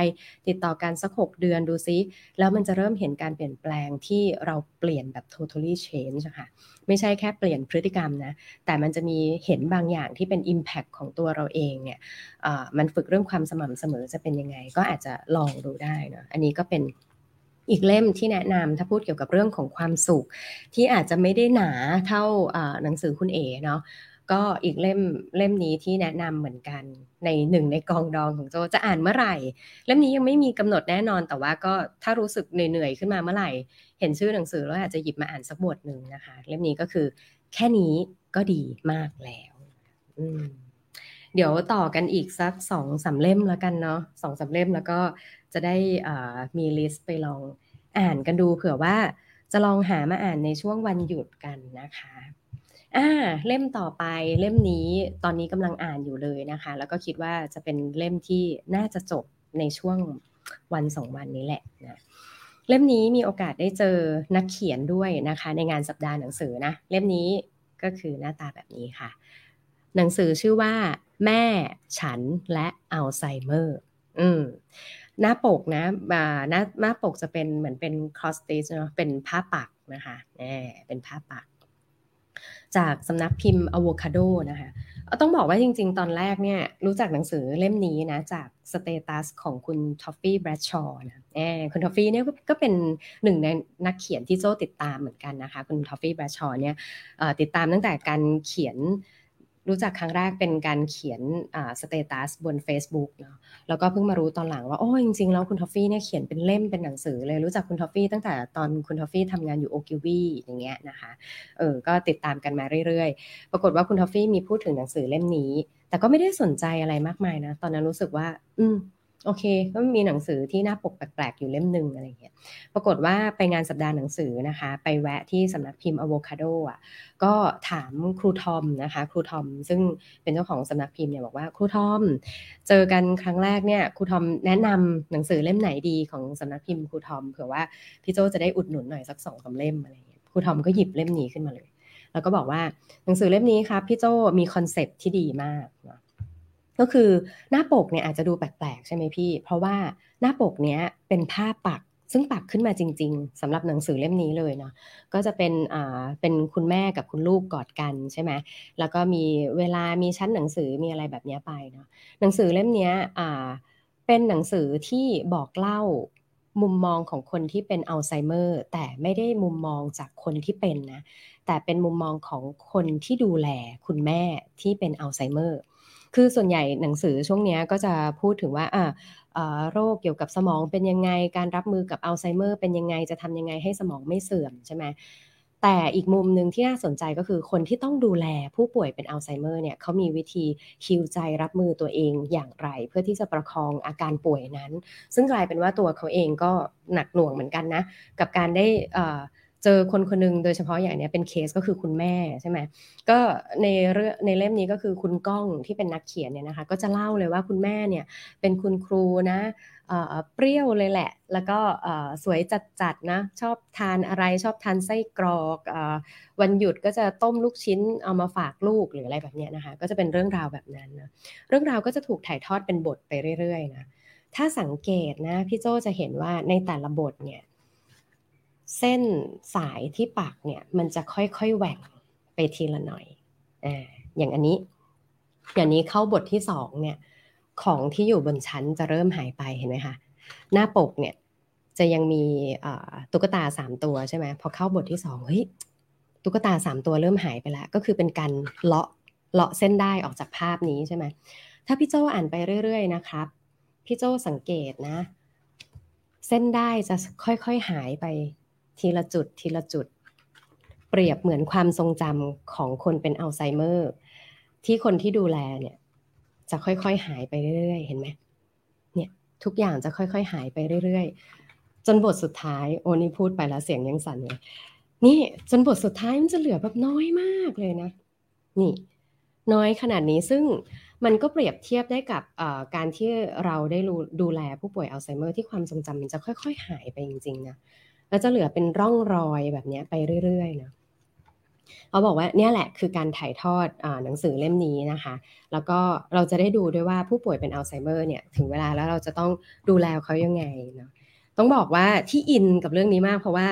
ติดต่อกันสัก 6 เดือนดูซิ แล้วมันจะเริ่มเห็นการเปลี่ยนแปลงที่เราเปลี่ยนแบบ totally change ค่ะไม่ใช่แค่เปลี่ยนพฤติกรรมนะแต่มันจะมีเห็นบางอย่างที่เป็น impact ของตัวเราเองเนี่ยมันฝึกเรื่องความสม่ำเสมอจะเป็นยังไง ก็อาจจะลองดูได้นะอันนี้ก็เป็น อีกเล่มที่แนะนำถ้าพูดเกี่ยวกับเรื่องของความสุข ที่อาจจะไม่ได้หนาเท่าหนังสือคุณเอ๋เนาะก็อีกเล่มเล่มนี้ที่แนะนำเหมือนกันในหนึ่งในกองดองของโจจะอ่านเมื่อไหร่ เล่มนี้ยังไม่มีกำหนดแน่นอนแต่ว่าก็ถ้ารู้สึกเหนื่อยๆขึ้นมาเมื่อไหร่ เห็นชื่อหนังสือแล้วอาจจะหยิบมาอ่านสักบทหนึ่งนะคะ เล่มนี้ก็คือแค่นี้ก็ดีมากแล้ว เดี๋ยวต่อกันอีกสักสองสาเล่มแล้วกันเนาะสองสาเล่มแล้วก็จะได้มีลิสต์ไปลองอ่านกันดูเผื่อว่าจะลองหามาอ่านในช่วงวันหยุดกันนะคะอ่าเล่มต่อไปเล่มนี้ตอนนี้กำลังอ่านอยู่เลยนะคะ แล้วก็คิดว่าจะเป็นเล่มที่น่าจะจบในช่วงวันสองวันนี้แหละนะเล่มนี้มีโอกาสได้เจอนักเขียนด้วยนะคะ ในงานสัปดาห์หนังสือนะ เล่มนี้ก็คือหน้าตาแบบนี้ค่ะ หนังสือชื่อว่า แม่ฉันและอัลไซเมอร์ อืมหน้าปกนะหน้าหน้าปกจะเป็นเหมือนเป็นคอสติชเนาะเป็นผ้าปักนะคะแหมเป็นผ้าปัก จากสำนักพิมพ์ Avocado นะคะต้องบอกว่าจริง ๆ ตอนแรกเนี่ยรู้จักหนังสือเล่มนี้นะจาก status ของคุณทอฟฟี่แบรดชอว์นะแอบคุณทอฟฟี่เนี่ยก็เป็นหนึ่งในนักเขียนที่โจ้ติดตามเหมือนกันนะคะ คุณทอฟฟี่แบรดชอว์เนี่ยติดตามตั้งแต่การเขียน รู้จักครั้งแรกเป็นการเขียน status บน Facebook เนาะแล้วก็เพิ่งมารู้ตอนหลังว่าโอ้จริงๆ แล้วคุณทอฟฟี่เนี่ยเขียนเป็นเล่มเป็นหนังสือเลยรู้จักคุณทอฟฟี่ตั้งแต่ตอนคุณทอฟฟี่ทำงานอยู่โอคิวีอย่างเงี้ยนะคะเออก็ติดตามกันมาเรื่อยๆ ปรากฏว่าคุณทอฟฟี่มีพูดถึงหนังสือเล่มนี้ แต่ก็ไม่ได้สนใจอะไรมากมายนะ ตอนนั้นรู้สึกว่า อืม โอเค ก็มีหนังสือที่หน้าปกแปลกๆ อยู่เล่มหนึ่งอะไรเงี้ย ปรากฏว่าไปงานสัปดาห์หนังสือนะคะ ไปแวะที่สำนักพิมพ์ Avocado อะ ก็ถามครูทอมนะคะ ครูทอม ซึ่งเป็นเจ้าของสำนักพิมพ์เนี่ยบอกว่าครูทอม เจอกันครั้งแรกเนี่ย ครูทอมแนะนำหนังสือเล่มไหนดีของสำนักพิมพ์ครูทอมเผื่อว่าพี่โจจะได้อุดหนุนหน่อยสักสองสาเล่มอะไรเงี้ย ครูทอมก็หยิบเล่มนี้ขึ้นมาเลย แล้วก็บอกว่าหนังสือเล่มนี้ครับพี่โจมีคอนเซปที่ดีมากนะ ก็คือหน้าปกเนี่ยอาจจะดูแปลกๆ ใช่ไหมพี่ เพราะว่าหน้าปกเนี้ยเป็นผ้าปักซึ่งปักขึ้นมาจริง ๆสำหรับหนังสือเล่มนี้เลยเนาะก็จะเป็นอ่าเป็นคุณแม่กับคุณลูกกอดกันใช่ไหมแล้วก็มีเวลามีชั้นหนังสือมีอะไรแบบนี้ไปเนาะหนังสือเล่มนี้อ่าเป็นหนังสือที่บอกเล่ามุมมองของคนที่เป็นอัลไซเมอร์ แต่ไม่ได้มุมมองจากคนที่เป็นนะแต่เป็นมุมมองของคนที่ดูแลคุณแม่ที่เป็นอัลไซเมอร์ คือส่วนใหญ่หนังสือช่วงนี้ก็จะพูดถึงว่าอ่าโรคเกี่ยวกับสมองเป็นยังไง การรับมือกับอัลไซเมอร์เป็นยังไง จะทำยังไงให้สมองไม่เสื่อมใช่ไหมแต่อีกมุมหนึ่งที่น่าสนใจก็คือคนที่ต้องดูแลผู้ป่วยเป็นอัลไซเมอร์เนี่ยเขามีวิธีฮิวใจรับมือตัวเองอย่างไร เพื่อที่จะประคองอาการป่วยนั้น ซึ่งกลายเป็นว่าตัวเขาเองก็หนักหน่วงเหมือนกันนะ กับการได้ เจอคนคนนึงโดยเฉพาะอย่างเนี้ยเป็นเคสก็คือคุณแม่ใช่ไหมก็ในเรื่องในเล่มนี้ก็คือคุณก้องที่เป็นนักเขียนเนี่ยนะคะ ก็จะเล่าเลยว่าคุณแม่เนี่ยเป็นคุณครูนะเปรี้ยวเลยแหละ แล้วก็สวยจัดๆนะชอบทานอะไรชอบทานไส้กรอกวันหยุดก็จะต้มลูกชิ้นเอามาฝากลูกหรืออะไรแบบนี้นะคะ ก็จะเป็นเรื่องราวแบบนั้นนะเรื่องราวก็จะถูกถ่ายทอดเป็นบทไปเรื่อยๆนะถ้าสังเกตนะพี่โจจะเห็นว่าในแต่ละบทเนี่ย เส้นสายที่ปากเนี่ย มันจะค่อยๆแหว่งไปทีละหน่อยอ่าอย่างอันนี้ อย่างนี้เข้าบทที่สองเนี่ย ของที่อยู่บนชั้นจะเริ่มหายไปเห็นไหมคะหน้าปกเนี่ย จะยังมีตุ๊กตาสามตัวใช่ไหมพอเข้าบทที่สองเฮ้ยตุ๊กตาสามตัวเริ่มหายไปแล้ว ก็คือเป็นการเลาะเลาะเส้นได้ออกจากภาพนี้ใช่ไหมถ้าพี่โจอ่านไปเรื่อย ๆ นะครับ พี่โจสังเกตนะ เส้นได้จะค่อยๆหายไป ทีละจุดทีละจุด เปรียบเหมือนความทรงจำของคนเป็นอัลไซเมอร์ ที่คนที่ดูแลเนี่ย จะค่อยๆหายไปเรื่อยๆ เห็นไหมเนี่ยทุกอย่างจะค่อยๆหายไปเรื่อยๆ จนบทสุดท้ายโอ้นี่พูดไปแล้วเสียงยังสั่นเลยนี่จนบทสุดท้ายมันจะเหลือแบบน้อยมากเลยนะ นี่ น้อยขนาดนี้ซึ่งมันก็เปรียบเทียบได้กับการที่เราได้ดูแลผู้ป่วยอัลไซเมอร์ที่ความทรงจำมันจะค่อย ๆ หายไปจริงๆนะ แล้วจะเหลือเป็นร่องรอยแบบนี้ไปเรื่อยๆนะเขาบอกว่าเนี่ยแหละคือการถ่ายทอดอหนังสือเล่มนี้นะคะ แล้วก็เราจะได้ดูด้วยว่าผู้ป่วยเป็นอัลไซเมอร์เนี่ยถึงเวลาแล้วเราจะต้องดูแลเขายังไงเนาะต้องบอกว่าที่อินกับเรื่องนี้มากเพราะว่า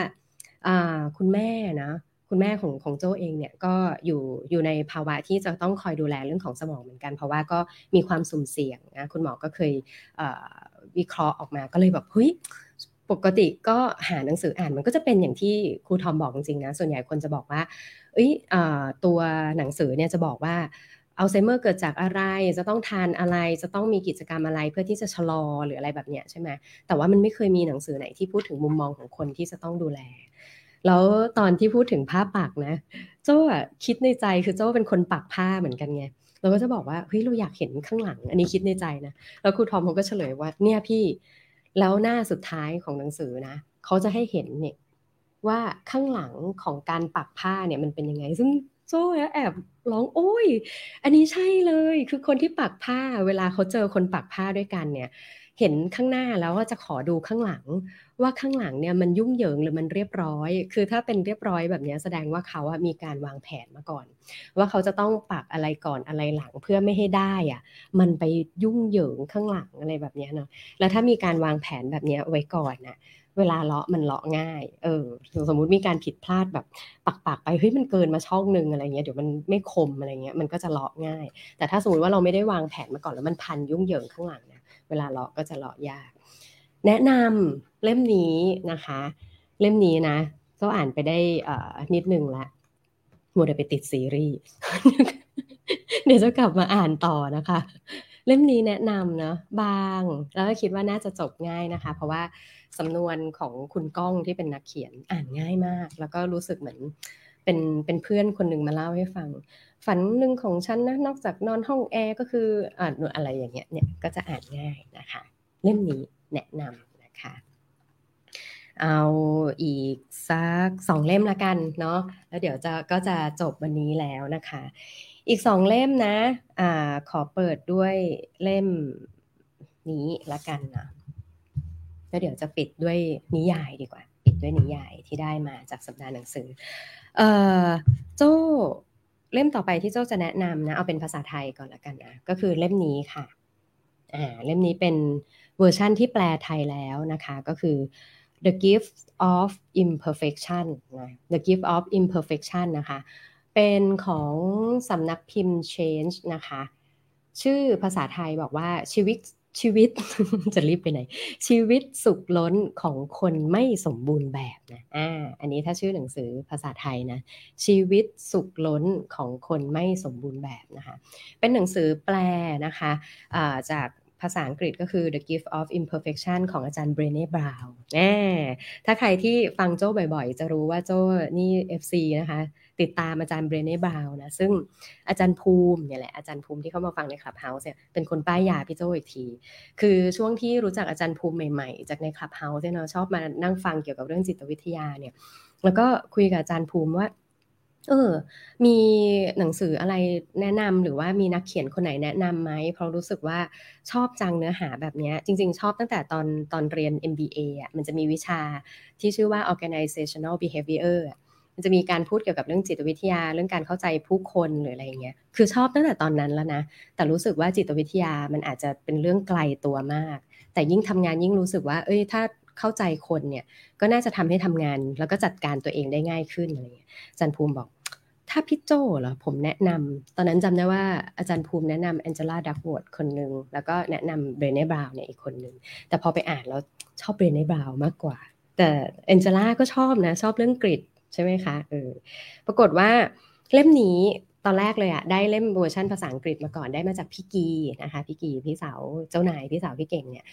คุณแม่นะคุณแม่ของของโจเองเนี่ยก็อยู่อยู่ในภาวะที่จะต้องคอยดูแลเรื่องของสมองเหมือนกัน เพราะว่าก็มีความสุ่มเสี่ยงนะคุณหมอก็เคยวิเคราะห์ออกมาก็เลยแบบเฮ้ย ปกติก็หาหนังสืออ่านมันก็จะเป็นอย่างที่ครูทอมบอกจริงๆนะ ส่วนใหญ่คนจะบอกว่าเอ้ยตัวหนังสือเนี่ยจะบอกว่าอัลไซเมอร์เกิดจากอะไร จะต้องทานอะไร จะต้องมีกิจกรรมอะไรเพื่อที่จะชะลอหรืออะไรแบบเนี้ยใช่ไหมแต่ว่ามันไม่เคยมีหนังสือไหนที่พูดถึงมุมมองของคนที่จะต้องดูแล แล้วตอนที่พูดถึงผ้าปักนะ โจ้คิดในใจคือโจ้เป็นคนปักผ้าเหมือนกันไง เราก็จะบอกว่าเฮ้ยเราอยากเห็นข้างหลัง อันนี้คิดในใจนะ แล้วครูทอมเขาก็เฉลยว่าเนี่ยพี่ แล้วหน้าสุดท้ายของหนังสือนะเขาจะให้เห็นเนี่ยว่าข้างหลังของการปักผ้าเนี่ยมันเป็นยังไง ซึ่งโซ่แอบร้องโอ้ย อันนี้ใช่เลย คือคนที่ปักผ้า เวลาเขาเจอคนปักผ้าด้วยกันเนี่ย เห็นข้างหน้าแล้วก็จะขอดูข้างหลัง ว่าข้างหลังเนี่ยมันยุ่งเหยิงหรือมันเรียบร้อย คือถ้าเป็นเรียบร้อยแบบนี้แสดงว่าเขาอะมีการวางแผนมาก่อน ว่าเขาจะต้องปักอะไรก่อนอะไรหลังเพื่อไม่ให้ได้อะมันไปยุ่งเหยิงข้างหลังอะไรแบบนี้เนาะแล้วถ้ามีการวางแผนแบบนี้ไว้ก่อนนะเวลาเลาะมันเลาะง่าย เออ สมมุติมีการผิดพลาดแบบปักปากไป เฮ้ย มันเกินมาช่องหนึ่งอะไรเงี้ย เดี๋ยวมันไม่คมอะไรเงี้ย มันก็จะเลาะง่าย แต่ถ้าสมมติว่าเราไม่ได้วางแผนมาก่อนแล้วมันพันยุ่งเหยิงข้างหลังนี่ย เวลาเลาะก็จะเลาะยาก แนะนำเล่มนี้นะคะ เล่มนี้นะก็อ่านไปได้นิดนึงละมัวแต่ไปติดซีรีส์เดี๋ยวจะกลับมาอ่านต่อนะคะ เล่มนี้แนะนำเนาะบาง แล้วก็คิดว่าน่าจะจบง่ายนะคะ เพราะว่าสำนวนของคุณก้องที่เป็นนักเขียนอ่านง่ายมาก แล้วก็รู้สึกเหมือนเป็นเป็นเพื่อนคนหนึ่งมาเล่าให้ฟัง ฝันหนึ่งของฉันนะนอกจากนอนห้องแอร์ก็คืออ่านอะไรอย่างเงี้ยเนี่ยก็จะอ่านง่ายนะคะ เล่มนี้แนะนำนะคะ เอาอีกสักสองเล่มละกันเนาะแล้วเดี๋ยวจะก็จะจบวันนี้แล้วนะคะ อีกสองเล่มนะอ่าขอเปิดด้วยเล่มนี้ละกันนะแล้วเดี๋ยวจะปิดด้วยนิยายดีกว่า ปิดด้วยนิยายที่ได้มาจากสัปดาห์หนังสือ เอ่อโจ้ เล่มต่อไปที่โจ้จะแนะนำนะเอาเป็นภาษาไทยก่อนละกันนะก็คือเล่มนี้ค่ะอ่าเล่มนี้เป็นเวอร์ชั่นที่แปลไทยแล้วนะคะก็คือ The Gift of Imperfection นะ The Gift of Imperfection นะคะ เป็นของสำนักพิมพ์ Change นะคะ ชื่อภาษาไทยบอกว่าชีวิต ชีวิตจะรีบไปไหน ชีวิตสุขล้นของคนไม่สมบูรณ์แบบนะอ่าอันนี้ถ้าชื่อหนังสือภาษาไทยนะชีวิตสุขล้นของคนไม่สมบูรณ์แบบนะคะเป็นหนังสือแปลนะคะจากภาษาอังกฤษก็คือ The Gift of Imperfection ของอาจารย์เบรเน่บราวน์เนอะถ้าใครที่ฟังโจ้บ่อยๆ จะรู้ว่าโจ้นี่ FC นะคะ ติดตามอาจารย์เบรเน่บราวน์นะซึ่งอาจารย์ภูมิเนี่ยแหละอาจารย์ภูมิที่เข้ามาฟังใน Clubhouse เนี่ยเป็นคนป้ายยาพี่โจ้อีกที คือช่วงที่รู้จักอาจารย์ภูมิใหม่ๆ จากใน Clubhouse เนี่ยเนาะชอบมานั่งฟังเกี่ยวกับเรื่องจิตวิทยาเนี่ยแล้วก็คุยกับอาจารย์ภูมิว่าเออ มีหนังสืออะไรแนะนำหรือว่ามีนักเขียนคนไหนแนะนำไหม เพราะรู้สึกว่าชอบจังเนื้อหาแบบนี้ จริง ๆ ชอบตั้งแต่ตอนตอนเรียน MBA อะ มันจะมีวิชาที่ชื่อว่า organizational behavior มันจะมีการพูดเกี่ยวกับเรื่องจิตวิทยาเรื่องการเข้าใจผู้คนหรืออะไรเงี้ยคือชอบตั้งแต่ตอนนั้นแล้วนะ แต่รู้สึกว่าจิตวิทยามันอาจจะเป็นเรื่องไกลตัวมาก แต่ยิ่งทำงานยิ่งรู้สึกว่า เอ้ยถ้าเข้าใจคนเนี่ยก็น่าจะทำให้ทำงาน แล้วก็จัดการตัวเองได้ง่ายขึ้นอะไรเงี้ยจันภูมิบอก ถ้าพี่โจเหรอผมแนะนำตอนนั้นจำได้ว่าอาจารย์ภูมิแนะนำแองเจล่าดักวอร์ดคนหนึ่งแล้วก็แนะนำเบรเน่บราวน์เนี่ยอีกคนหนึ่งแต่พอไปอ่านแล้วชอบเบรเน่บราวน์มากกว่า แต่แองเจล่าก็ชอบนะ ชอบเรื่องกริด ใช่ไหมคะเออปรากฏว่าเล่มนี้ตอนแรกเลยอะได้เล่มเวอร์ชันภาษาอังกฤษมาก่อนได้มาจากพี่กีนะคะพี่กีพี่สาวเจ้านายพี่สาวพี่เก่งเนี่ย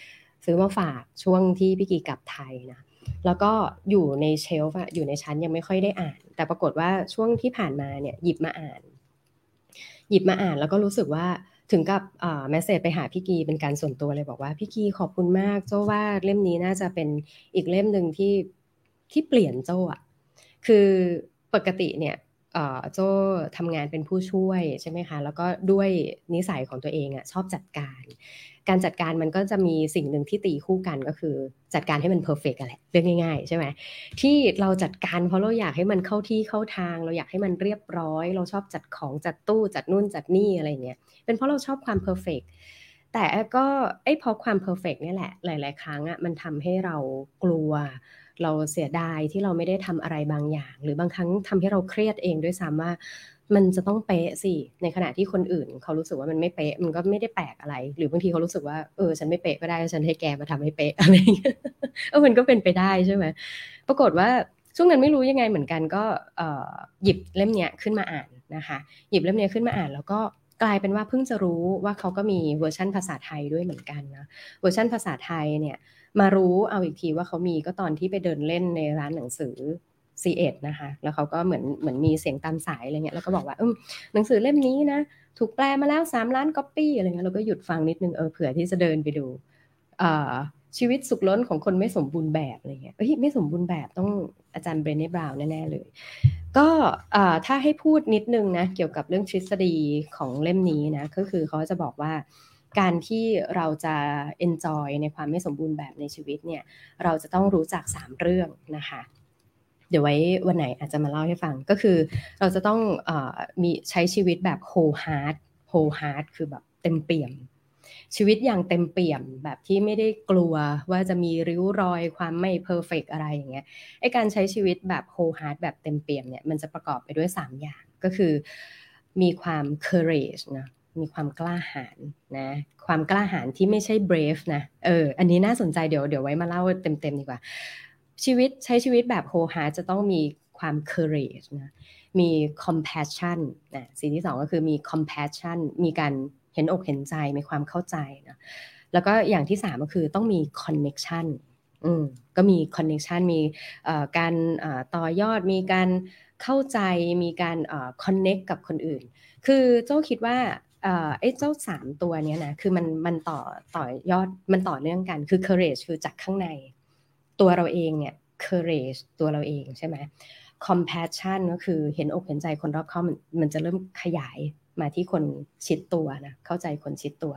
ซื้อมาฝากช่วงที่พี่กีกลับไทยนะแล้วก็อยู่ในเชลฟ์อยู่ในชั้นยังไม่ค่อยได้อ่าน แต่ปรากฏว่าช่วงที่ผ่านมาเนี่ยหยิบมาอ่าน หยิบมาอ่านแล้วก็รู้สึกว่าถึงกับอ่าแมสเซจไปหาพี่กีเป็นการส่วนตัวเลยบอกว่าพี่กีขอบคุณมากโจ้ว่าเล่มนี้น่าจะเป็นอีกเล่มหนึ่งที่ที่เปลี่ยนโจ้อะ คือปกติเนี่ยโจ้ทำงานเป็นผู้ช่วยใช่ไหมคะ แล้วก็ด้วยนิสัยของตัวเองอะชอบจัดการ การจัดการมันก็จะมีสิ่งหนึ่งที่ตีคู่กันก็คือจัดการให้มัน perfect อะไรเรื่องง่ายๆ ใช่ไหมที่เราจัดการเพราะเราอยากให้มันเข้าที่เข้าทาง เราอยากให้มันเรียบร้อย เราชอบจัดของจัดตู้จัดนู่นจัดนี่อะไรเงี้ยเป็นเพราะเราชอบความ perfect แต่ก็ไอ้พอความ perfect นี่แหละหลาย ๆ ครั้งอะ่ะมันทำให้เรากลัว เราเสียดายที่เราไม่ได้ทำอะไรบางอย่าง หรือบางครั้งทำให้เราเครียดเองด้วยซ้ำว่า มันจะต้องเป๊ะสิในขณะที่คนอื่น เขารู้สึกว่ามันไม่เป๊ะมันก็ไม่ได้แปลกอะไร หรือบางทีเขารู้สึกว่าเออฉันไม่เป๊ะก็ได้ฉันให้แกมาทำให้เป๊ะอะไรเออมันก็เป็นไปได้ใช่ไหมปรากฏว่าช่วงนั้นไม่รู้ยังไงเหมือนกันก็หยิบเล่มเนี้ยขึ้นมาอ่านนะคะ หยิบเล่มเนี้ยขึ้นมาอ่านแล้วก็กลายเป็นว่าเพิ่งจะรู้ว่าเขาก็มีเวอร์ชันภาษาไทยด้วยเหมือนกันนะเวอร์ชันภาษาไทยเนี่ย มารู้เอาอีกทีว่าเขามีก็ตอนที่ไปเดินเล่นในร้านหนังสือ C1 นะคะ แล้วเขาก็เหมือนเหมือนมีเสียงตามสายอะไรเงี้ย แล้วก็บอกว่าอืมหนังสือเล่มนี้นะ ถูกแปลมาแล้วสามล้านก๊อปปี้อะไรเงี้ย เราก็หยุดฟังนิดนึงเออเผื่อที่จะเดินไปดูชีวิตสุขล้นของคนไม่สมบูรณ์แบบอะไรเงี้ยเฮ้ยไม่สมบูรณ์แบบต้องอาจารย์เบรเน่บราวน์แน่ๆเลย ก็ถ้าให้พูดนิดนึงนะเกี่ยวกับเรื่องทฤษฎีของเล่มนี้นะก็คือเขาจะบอกว่า การที่เราจะ enjoy ในความไม่สมบูรณ์แบบในชีวิตเนี่ย เราจะต้องรู้จัก 3 เรื่องนะคะ เดี๋ยวไว้วันไหนอาจจะมาเล่าให้ฟัง ก็คือเราจะต้องอมีใช้ชีวิตแบบ whole heart whole heart คือแบบเต็มเปี่ยม ชีวิตอย่างเต็มเปี่ยมแบบที่ไม่ได้กลัวว่าจะมีริ้วรอยความไม่เพอร์เฟกอะไรอย่างเงี้ย ไอการใช้ชีวิตแบบ whole heart แบบเต็มเปี่ยมเนี่ยมันจะประกอบไปด้วย 3 อย่างก็คือมีความ courage นะ มีความกล้าหาญนะ ความกล้าหาญที่ไม่ใช่ brave นะเอออันนี้น่าสนใจเดี๋ยวเดี๋ยวไว้มาเล่าเต็มๆดีกว่า ชีวิตใช้ชีวิตแบบโฮฮาจะต้องมีความ courage นะมี compassion นะสิ่งที่สองก็คือมี compassion มีการเห็นอกเห็นใจมีความเข้าใจนะแล้วก็อย่างที่สามก็คือต้องมี connection อืมก็มี connection มีการต่อยอดมีการเข้าใจมีการ connect กับคนอื่น คือเจ้าคิดว่า ไอ้เจ้าสามตัวนี้นะคือมันมันต่อต่อยอดมันต่อเนื่องกันคือ courage คือจากข้างใน ตัวเราเองเนี่ย courage ตัวเราเองใช่ไหม compassion ก็คือเห็นอกเห็นใจคนรอบข้างมันมันจะเริ่มขยายมาที่คนชิดตัวนะเข้าใจคนชิดตัว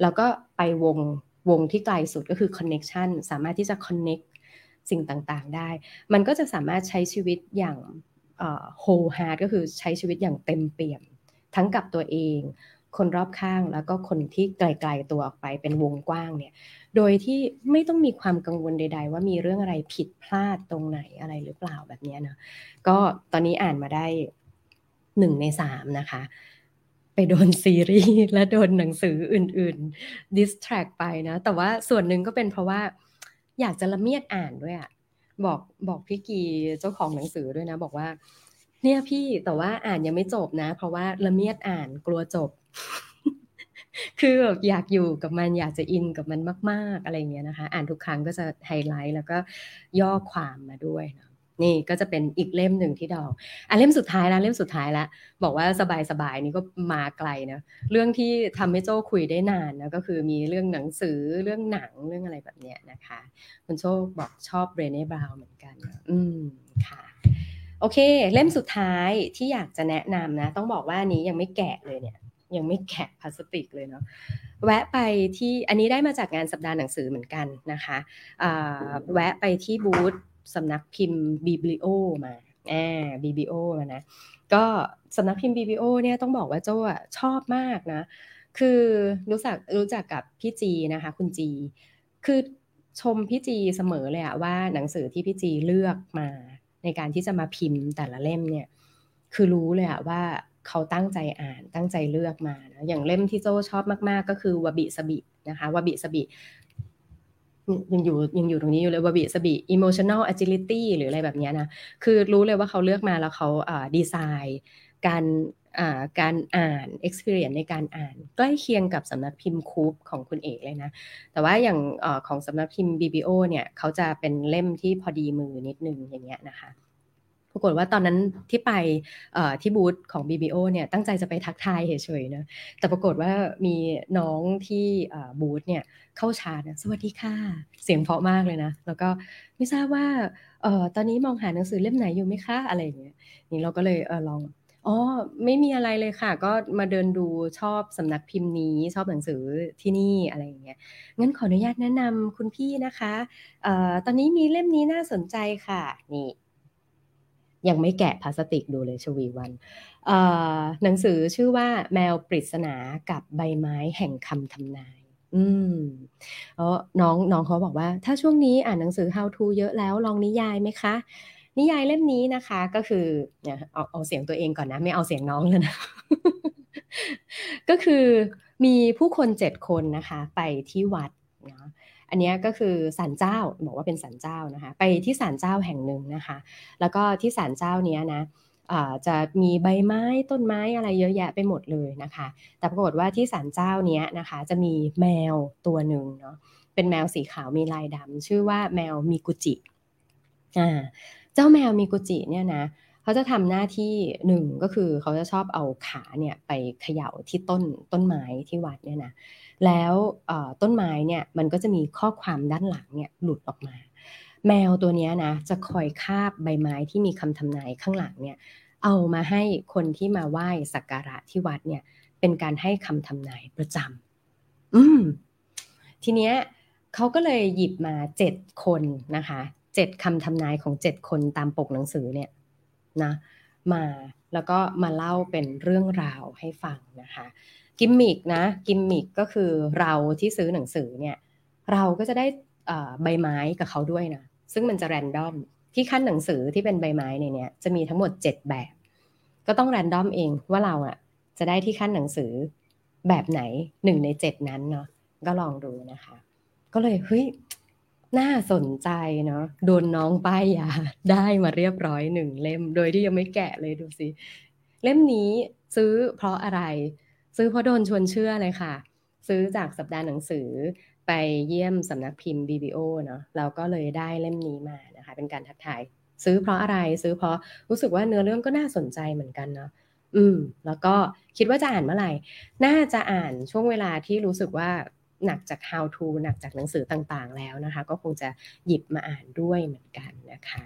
แล้วก็ไปวงวงที่ไกลสุดก็คือ connection สามารถที่จะ connect สิ่งต่างๆได้ มันก็จะสามารถใช้ชีวิตอย่าง whole heart ก็คือใช้ชีวิตอย่างเต็มเปี่ยม ทั้งกับตัวเอง คนรอบข้างแล้วก็คนที่ไกลๆตัวออกไปเป็นวงกว้างเนี่ย โดยที่ไม่ต้องมีความกังวลใด ๆ ว่ามีเรื่องอะไรผิดพลาดตรงไหนอะไรหรือเปล่าแบบนี้นะก็ตอนนี้อ่านมาได้หนึ่งในสามนะคะ ไปโดนซีรีส์และโดนหนังสืออื่นๆดิสแทรกไปนะ แต่ว่าส่วนหนึ่งก็เป็นเพราะว่าอยากจะละเมียดอ่านด้วยอะบอกบอกพี่กีเจ้าของหนังสือด้วยนะ บอกว่า เนี่ยพี่แต่ว่าอ่านยังไม่จบนะ เพราะว่าละเมียดอ่านกลัวจบ คือแบบอยากอยู่กับมันอยากจะอินกับมันมาก ๆ อะไรเงี้ยนะคะ อ่านทุกครั้งก็จะไฮไลท์แล้วก็ย่อความมาด้วยนะนี่ก็จะเป็นอีกเล่มหนึ่งที่ดอกอะเล่มสุดท้ายแล้วเล่มสุดท้ายแล้วบอกว่าสบายๆนี่ก็มาไกลนะเรื่องที่ทำให้โจ้คุยได้นานนะก็คือมีเรื่องหนังสือเรื่องหนังเรื่องอะไรแบบเนี้ยนะคะคุณโชคบอกชอบเรเน่บราวเหมือนกันอืมค่ะโอเค เล่มสุดท้ายที่อยากจะแนะนำนะ ต้องบอกว่านี้ยังไม่แกะเลยเนี่ย ยังไม่แกะพลาสติกเลยเนาะแวะไปที่อันนี้ได้มาจากงานสัปดาห์หนังสือเหมือนกันนะคะแวะไปที่บูธสำนักพิมพ์บิบลิโอมาแอบบิบิโอมานะ ก็สำนักพิมพ์บิบิโอเนี่ยต้องบอกว่าโจ้ชอบมากนะ คือรู้จักรู้จักกับพี่จีนะคะ คุณจี คือชมพี่จีเสมอเลยอะว่าหนังสือที่พี่จีเลือกมา ในการที่จะมาพิมพ์แต่ละเล่มเนี่ย คือรู้เลยอะว่า เขาตั้งใจอ่านตั้งใจเลือกมานะอย่างเล่มที่โจ้ชอบมากๆ ก็คือวบิสบินะคะวบิสบิยังอยู่ยังอยู่ตรงนี้อยู่เลยวบิสบิ emotional agility หรืออะไรแบบนี้นะคือรู้เลยว่าเขาเลือกมาแล้วเขาดีไซน์ การการอ่าน experience ในการอ่าน ใกล้เคียงกับสำนักพิมพ์คูปของคุณเอกเลยนะ แต่ว่าอย่างอของสำนักพิมพ์ BBO เนี่ยเขาจะเป็นเล่มที่พอดีมือนิดนึงอย่างเงี้ยนะคะ ปรากฏว่าตอนนั้นที่ไปที่บูธของ BBO เนี่ยตั้งใจจะไปทักทายเฉยๆนะแต่ปรากฏว่ามีน้องที่บูธเนี่ยเข้าชาร์สวัสดีค่ะ เสียงเพราะมากเลยนะ แล้วก็ไม่ทราบว่าออตอนนี้มองหาหนังสือเล่มไหนอยู่ไหมคะอะไรอย่างเงี้ยนี่เราก็เลยเออลองอ๋อไม่มีอะไรเลยค่ะ ก็มาเดินดูชอบสำนักพิมพ์นี้ชอบหนังสือที่นี่อะไรอย่างเงี้ยงั้นขออนุญาตแนะนำคุณพี่นะคะออตอนนี้มีเล่มนี้น่าสนใจค่ะนี่ ยังไม่แกะพลาสติกดูเลยชวีวันหนังสือชื่อว่าแมวปริศนากับใบไม้แห่งคำทำนาย อืมเออน้องน้องเขาบอกว่า ถ้าช่วงนี้อ่านหนังสือ how to เยอะแล้วลองนิยายไหมคะ นิยายเล่มนี้นะคะก็คือเนี่ยเอาเอาเสียงตัวเองก่อนนะ ไม่เอาเสียงน้องเลยนะก็คือมีผู้คนเจ็ดคนนะคะ ไปที่วัดเนาะ อันนี้ก็คือศาลเจ้าบอกว่าเป็นศาลเจ้านะคะ ไปที่ศาลเจ้าแห่งหนึ่งนะคะ แล้วก็ที่ศาลเจ้านี้นะจะมีใบไม้ต้นไม้อะไรเยอะแยะไปหมดเลยนะคะ แต่ปรากฏว่าที่ศาลเจ้านี้นะคะ จะมีแมวตัวหนึ่งเนาะเป็นแมวสีขาวมีลายดำชื่อว่าแมวมีกุจิอ่าเจ้าแมวมีกุจิเนี่ยนะเขาจะทำหน้าที่หนึ่งก็คือเขาจะชอบเอาขาเนี่ยไปเขย่าที่ต้นต้นไม้ที่วัดเนี่ยนะ แล้วต้นไม้เนี่ยมันก็จะมีข้อความด้านหลังเนี่ยหลุดออกมา แมวตัวนี้นะจะคอยคาบใบไม้ที่มีคำทำนายข้างหลังเนี่ยเอามาให้คนที่มาไหว้สักการะที่วัดเนี่ยเป็นการให้คำทำนายประจำอืมทีเนี้ยเขาก็เลยหยิบมาเจ็ดคนนะคะเจ็ดคำทำนายของเจ็ดคนตามปกหนังสือเนี่ยนะ มา แล้วก็มาเล่าเป็นเรื่องราวให้ฟังนะคะกิมมิกนะกิมมิกก็คือเราที่ซื้อหนังสือเนี่ยเราก็จะได้ใบไม้กับเขาด้วยนะซึ่งมันจะแรนดอมที่ขั้นหนังสือที่เป็นใบไม้ในเนี้ยจะมีทั้งหมด 7 แบบ ก็ต้องแรนดอมเองว่าเราอะจะได้ที่ขั้นหนังสือแบบไหนหนึ่งในเจ็ดนั้นเนาะก็ลองดูนะคะ ก็เลยเฮ้ย น่าสนใจเนาะโดนน้องป้ายยาได้มาเรียบร้อยหนึ่งเล่ม โดยที่ยังไม่แกะเลยดูสิ เล่มนี้ซื้อเพราะอะไร ซื้อเพราะโดนชวนเชื่อเลยค่ะ ซื้อจากสัปดาห์หนังสือไปเยี่ยมสำนักพิมพ์ BBO เนาะเราก็เลยได้เล่มนี้มานะคะ เป็นการทักทาย ซื้อเพราะอะไรซื้อเพราะรู้สึกว่าเนื้อเรื่องก็น่าสนใจเหมือนกันเนาะอืม แล้วก็คิดว่าจะอ่านเมื่อไหร่ น่าจะอ่านช่วงเวลาที่รู้สึกว่า หนักจาก how to หนักจากหนังสือต่างๆ แล้วนะคะ ก็คงจะหยิบมาอ่านด้วยเหมือนกันนะคะ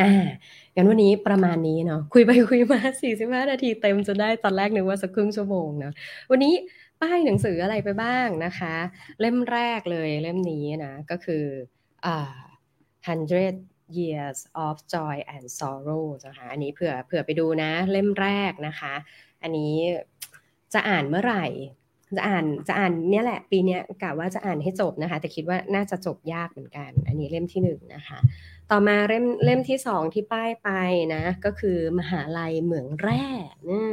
อ่างั้นวันนี้ประมาณนี้เนาะคุยไปคุยมา 45 นาทีเต็มจนได้ตอนแรกนึกว่าสักครึ่งชั่วโมงเนาะวันนี้ป้ายหนังสืออะไรไปบ้างนะคะ เล่มแรกเลยเล่มนี้นะ ก็คืออ่า100 years of joy and sorrow นะคะอันนี้เผื่อเผื่อไปดูนะเล่มแรกนะคะ อันนี้จะอ่านเมื่อไหร่ จะอ่านจะอ่านเนี่ยแหละ ปีนี้กะว่าจะอ่านให้จบนะคะ แต่คิดว่าน่าจะจบยากเหมือนกัน อันนี้เล่มที่หนึ่งนะคะ ต่อมาเล่มเล่มที่สองที่ป้ายไปนะ ก็คือมหาลัยเหมืองแร่นี่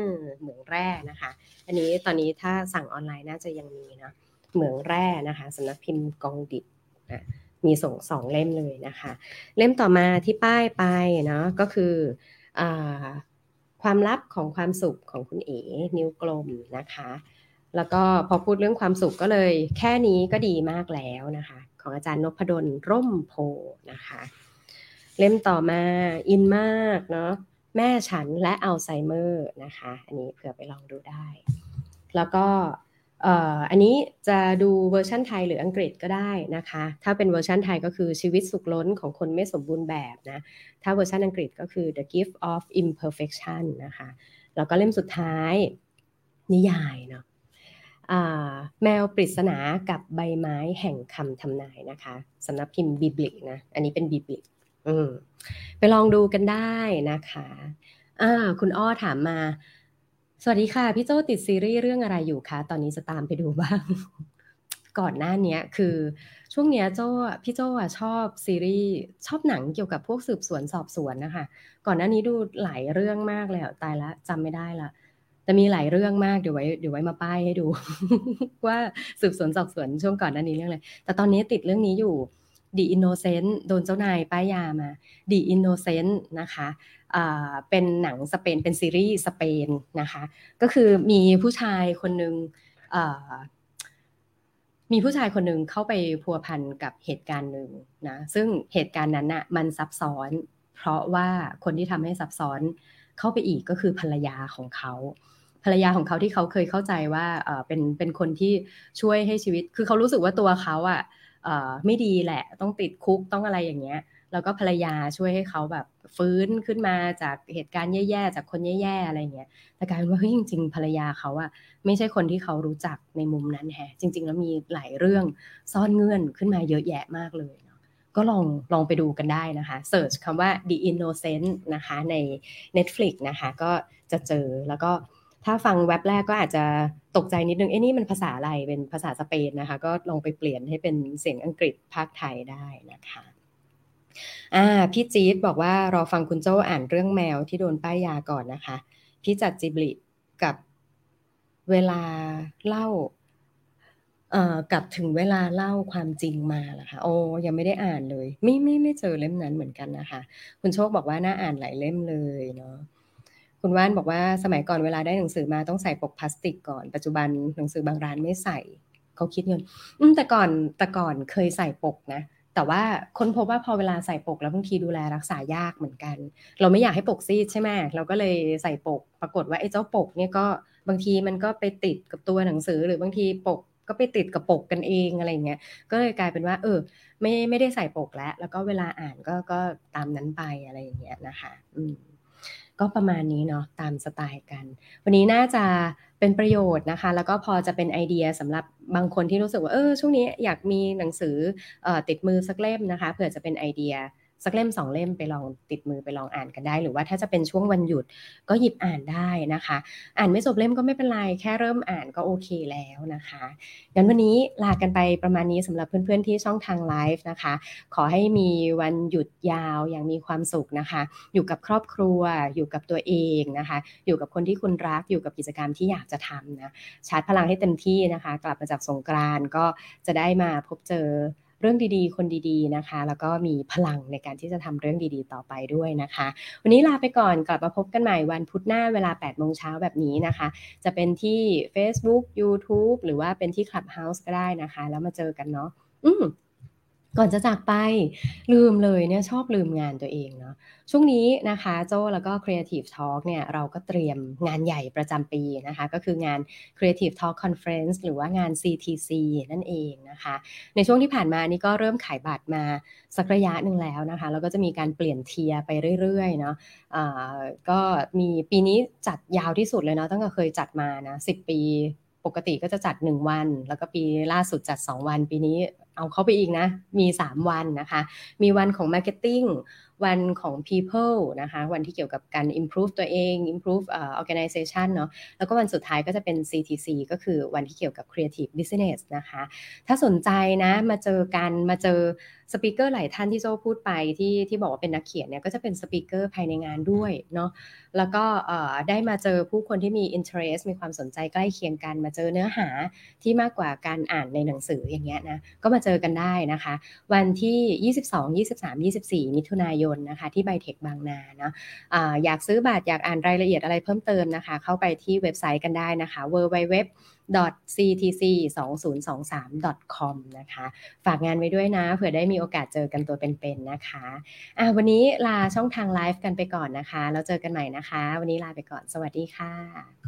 เหมืองแร่นะคะ อันนี้ตอนนี้ถ้าสั่งออนไลน์น่าจะยังมีนะเหมืองแร่นะคะสำนักพิมพ์กองดิบนะมีส่งสองเล่มเลยนะคะ เล่มต่อมาที่ป้ายไปเนาะก็คืออความลับของความสุขของคุณเอ๋นิ้วกลมนะคะ แล้วก็พอพูดเรื่องความสุขก็เลย แค่นี้ก็ดีมากแล้วนะคะ ของอาจารย์นพดลร่มโพนะคะ เล่มต่อมาอินมากเนาะแม่ฉันและอัลไซเมอร์นะคะ อันนี้เผื่อไปลองดูได้ แล้วก็อันนี้จะดูเวอร์ชันไทยหรืออังกฤษก็ได้นะคะ ถ้าเป็นเวอร์ชันไทยก็คือชีวิตสุขล้นของคนไม่สมบูรณ์แบบนะ ถ้าเวอร์ชันอังกฤษก็คือ The Gift of Imperfection นะคะ แล้วก็เล่มสุดท้ายนิยายเนาะ แมวปริศนากับใบไม้แห่งคำทำนายนะคะสำนักพิมพ์บิบลิกนะ อันนี้เป็นบิบลิกไปลองดูกันได้นะคะคุณอ้อถามมา สวัสดีค่ะ พี่โจติดซีรีส์เรื่องอะไรอยู่คะ ตอนนี้จะตามไปดูบ้าง ก่อนหน้านี้คือช่วงเนี้ยโจพี่โจอะชอบซีรีส์ชอบหนังเกี่ยวกับพวกสืบสวนสอบสวนนะคะ ก่อนหน้านี้ดูหลายเรื่องมากเลยตายละจำไม่ได้ละ แต่มีหลายเรื่องมากเดี๋ยวไว้เดี๋ยวไว้มาป้ายให้ดู ว่าสืบสวนสอบสวนช่วงก่อนหน้านี้เรื่องอะไรแต่ตอนนี้ติดเรื่องนี้อยู่ The Innocent โดนเจ้านายป้ายยามา The Innocent นะคะเป็นหนังสเปนเป็นซีรีส์สเปนนะคะ ก็คือมีผู้ชายคนหนึ่งมีผู้ชายคนหนึ่งเข้าไปพัวพันกับเหตุการณ์หนึ่งนะซึ่งเหตุการณ์นั้นน่ะมันซับซ้อน เพราะว่าคนที่ทำให้ซับซ้อนเข้าไปอีกก็คือภรรยาของเขา ภรรยาของเขาที่เขาเคยเข้าใจว่าเป็นเป็นคนที่ช่วยให้ชีวิต คือเขารู้สึกว่าตัวเขาอะไม่ดีแหละ ต้องติดคุกต้องอะไรอย่างเงี้ย แล้วก็ภรรยาช่วยให้เขาแบบฟื้นขึ้นมาจากเหตุการณ์แย่ๆจากคนแย่ๆอะไรเงี้ยแต่กลายเป็นว่าเฮ้ยจริง ๆ ภรรยาเขาอะไม่ใช่คนที่เขารู้จักในมุมนั้นแฮะ จริง ๆ แล้วมีหลายเรื่องซ่อนเงื่อนขึ้นมาเยอะแยะมากเลยเนาะก็ลองลองไปดูกันได้นะคะเสิร์ชคำว่า The Innocent นะคะใน Netflix นะคะ ก็จะเจอแล้วก็ ถ้าฟังเว็บแรกก็อาจจะตกใจนิดนึง เอ้นี่มันภาษาอะไร เป็นภาษาสเปนนะคะ ก็ลองไปเปลี่ยนให้เป็นเสียงอังกฤษภาคไทยได้นะคะอ่าพี่จี๊ดบอกว่ารอฟังคุณโจ้อ่านเรื่องแมวที่โดนป้ายยาก่อนนะคะ พี่จัดจิบลิกับเวลาเล่าเอ่อกับถึงเวลาเล่าความจริงมาล่ะคะโอ้ยังไม่ได้อ่านเลย ไม่ไม่ไม่เจอเล่มนั้นเหมือนกันนะคะ คุณโชคบอกว่าน่าอ่านหลายเล่มเลยเนาะ คุณว่านบอกว่าสมัยก่อนเวลาได้หนังสือมาต้องใส่ปกพลาสติกก่อน ปัจจุบันหนังสือบางร้านไม่ใส่เขาคิดเงินอืมแต่ก่อนแต่ก่อนเคยใส่ปกนะ แต่ว่าค้นพบว่าพอเวลาใส่ปกแล้วบางทีดูแลรักษายากเหมือนกัน เราไม่อยากให้ปกซีดใช่ไหมเราก็เลยใส่ปก ปรากฏว่าไอ้เจ้าปกเนี่ยก็บางทีมันก็ไปติดกับตัวหนังสือหรือบางทีปกก็ไปติดกับปกกันเองอะไรเงี้ย ก็เลยกลายเป็นว่า เออ ไม่ไม่ได้ใส่ปกแล้ว แล้วก็เวลาอ่านก็ก็ตามนั้นไปอะไรอย่างเงี้ยนะคะ อืม ก็ประมาณนี้เนาะตามสไตล์กัน วันนี้น่าจะเป็นประโยชน์นะคะ แล้วก็พอจะเป็นไอเดียสำหรับบางคนที่รู้สึกว่าเออช่วงนี้อยากมีหนังสืออติดมือสักเล่มนะคะเผื่อจะเป็นไอเดีย สักเล่มสองเล่มไปลองติดมือไปลองอ่านกันได้ หรือว่าถ้าจะเป็นช่วงวันหยุดก็หยิบอ่านได้นะคะ อ่านไม่จบเล่มก็ไม่เป็นไร แค่เริ่มอ่านก็โอเคแล้วนะคะงั้นวันนี้ลากันไปประมาณนี้สำหรับเพื่อนๆที่ช่องทางไลฟ์นะคะ ขอให้มีวันหยุดยาวอย่างมีความสุขนะคะ อยู่กับครอบครัว อยู่กับตัวเองนะคะ อยู่กับคนที่คุณรักอยู่กับกิจกรรมที่อยากจะทำนะชาร์จพลังให้เต็มที่นะคะ กลับมาจากสงกรานก็จะได้มาพบเจอ เรื่องดีๆ คนดีๆนะคะ แล้วก็มีพลังในการที่จะทำเรื่องดีๆ ต่อไปด้วยนะคะ วันนี้ลาไปก่อนกลับมาพบกันใหม่วันพุธหน้าเวลา8โมงเช้าแบบนี้นะคะ จะเป็นที่ Facebook YouTube หรือว่าเป็นที่ Clubhouse ก็ได้นะคะ แล้วมาเจอกันเนาะอืม ก่อนจะจากไปลืมเลยเนี่ยชอบลืมงานตัวเองเนาะช่วงนี้นะคะโจแล้วก็ Creative Talk เนี่ยเราก็เตรียมงานใหญ่ประจำปีนะคะ ก็คืองาน Creative Talk Conference หรือว่างาน CTC นั่นเองนะคะ ในช่วงที่ผ่านมานี่ก็เริ่มขายบัตรมาสักระยะหนึ่งแล้วนะคะแล้วก็จะมีการเปลี่ยนเทียไปเรื่อยๆเนาะะก็มีปีนี้จัดยาวที่สุดเลยเนาะตั้งแต่เคยจัดมานะ10 ปีปกติก็จะจัด 1 วัน แล้วก็ปีล่าสุดจัด 2 วัน ปีนี้ เอาเข้าไปอีกนะ มี 3 วันนะคะ มีวันของ Marketing วันของ people นะคะ วันที่เกี่ยวกับการ improve ตัวเอง improve uh, organization เนาะแล้วก็วันสุดท้ายก็จะเป็น CTC ก็คือวันที่เกี่ยวกับ creative business นะคะ ถ้าสนใจนะ มาเจอกัน มาเจอ speaker หลายท่านที่โจพูดไปที่ที่บอกว่าเป็นนักเขียนเนี่ย ก็จะเป็น speaker ภายในงานด้วยเนาะ แล้วก็ได้มาเจอผู้คนที่มี interest มีความสนใจใกล้เคียงกัน มาเจอเนื้อหาที่มากกว่าการอ่านในหนังสืออย่างเงี้ยนะ ก็มาเจอกันได้นะคะ วันที่ 22 23 24 มิถุนายนนะคะที่ไบเทคบางนาเนาะอยากซื้อบัตรอยากอ่านรายละเอียดอะไรเพิ่มเติมนะคะ เข้าไปที่เว็บไซต์กันได้นะคะ www ctc2023.com นะคะ ฝากงานไว้ด้วยนะ เผื่อได้มีโอกาสเจอกันตัวเป็นๆนนะคะะวันนี้ลาช่องทางไลฟ์กันไปก่อนนะคะ แล้วเจอกันใหม่นะคะ วันนี้ลาไปก่อน สวัสดีค่ะ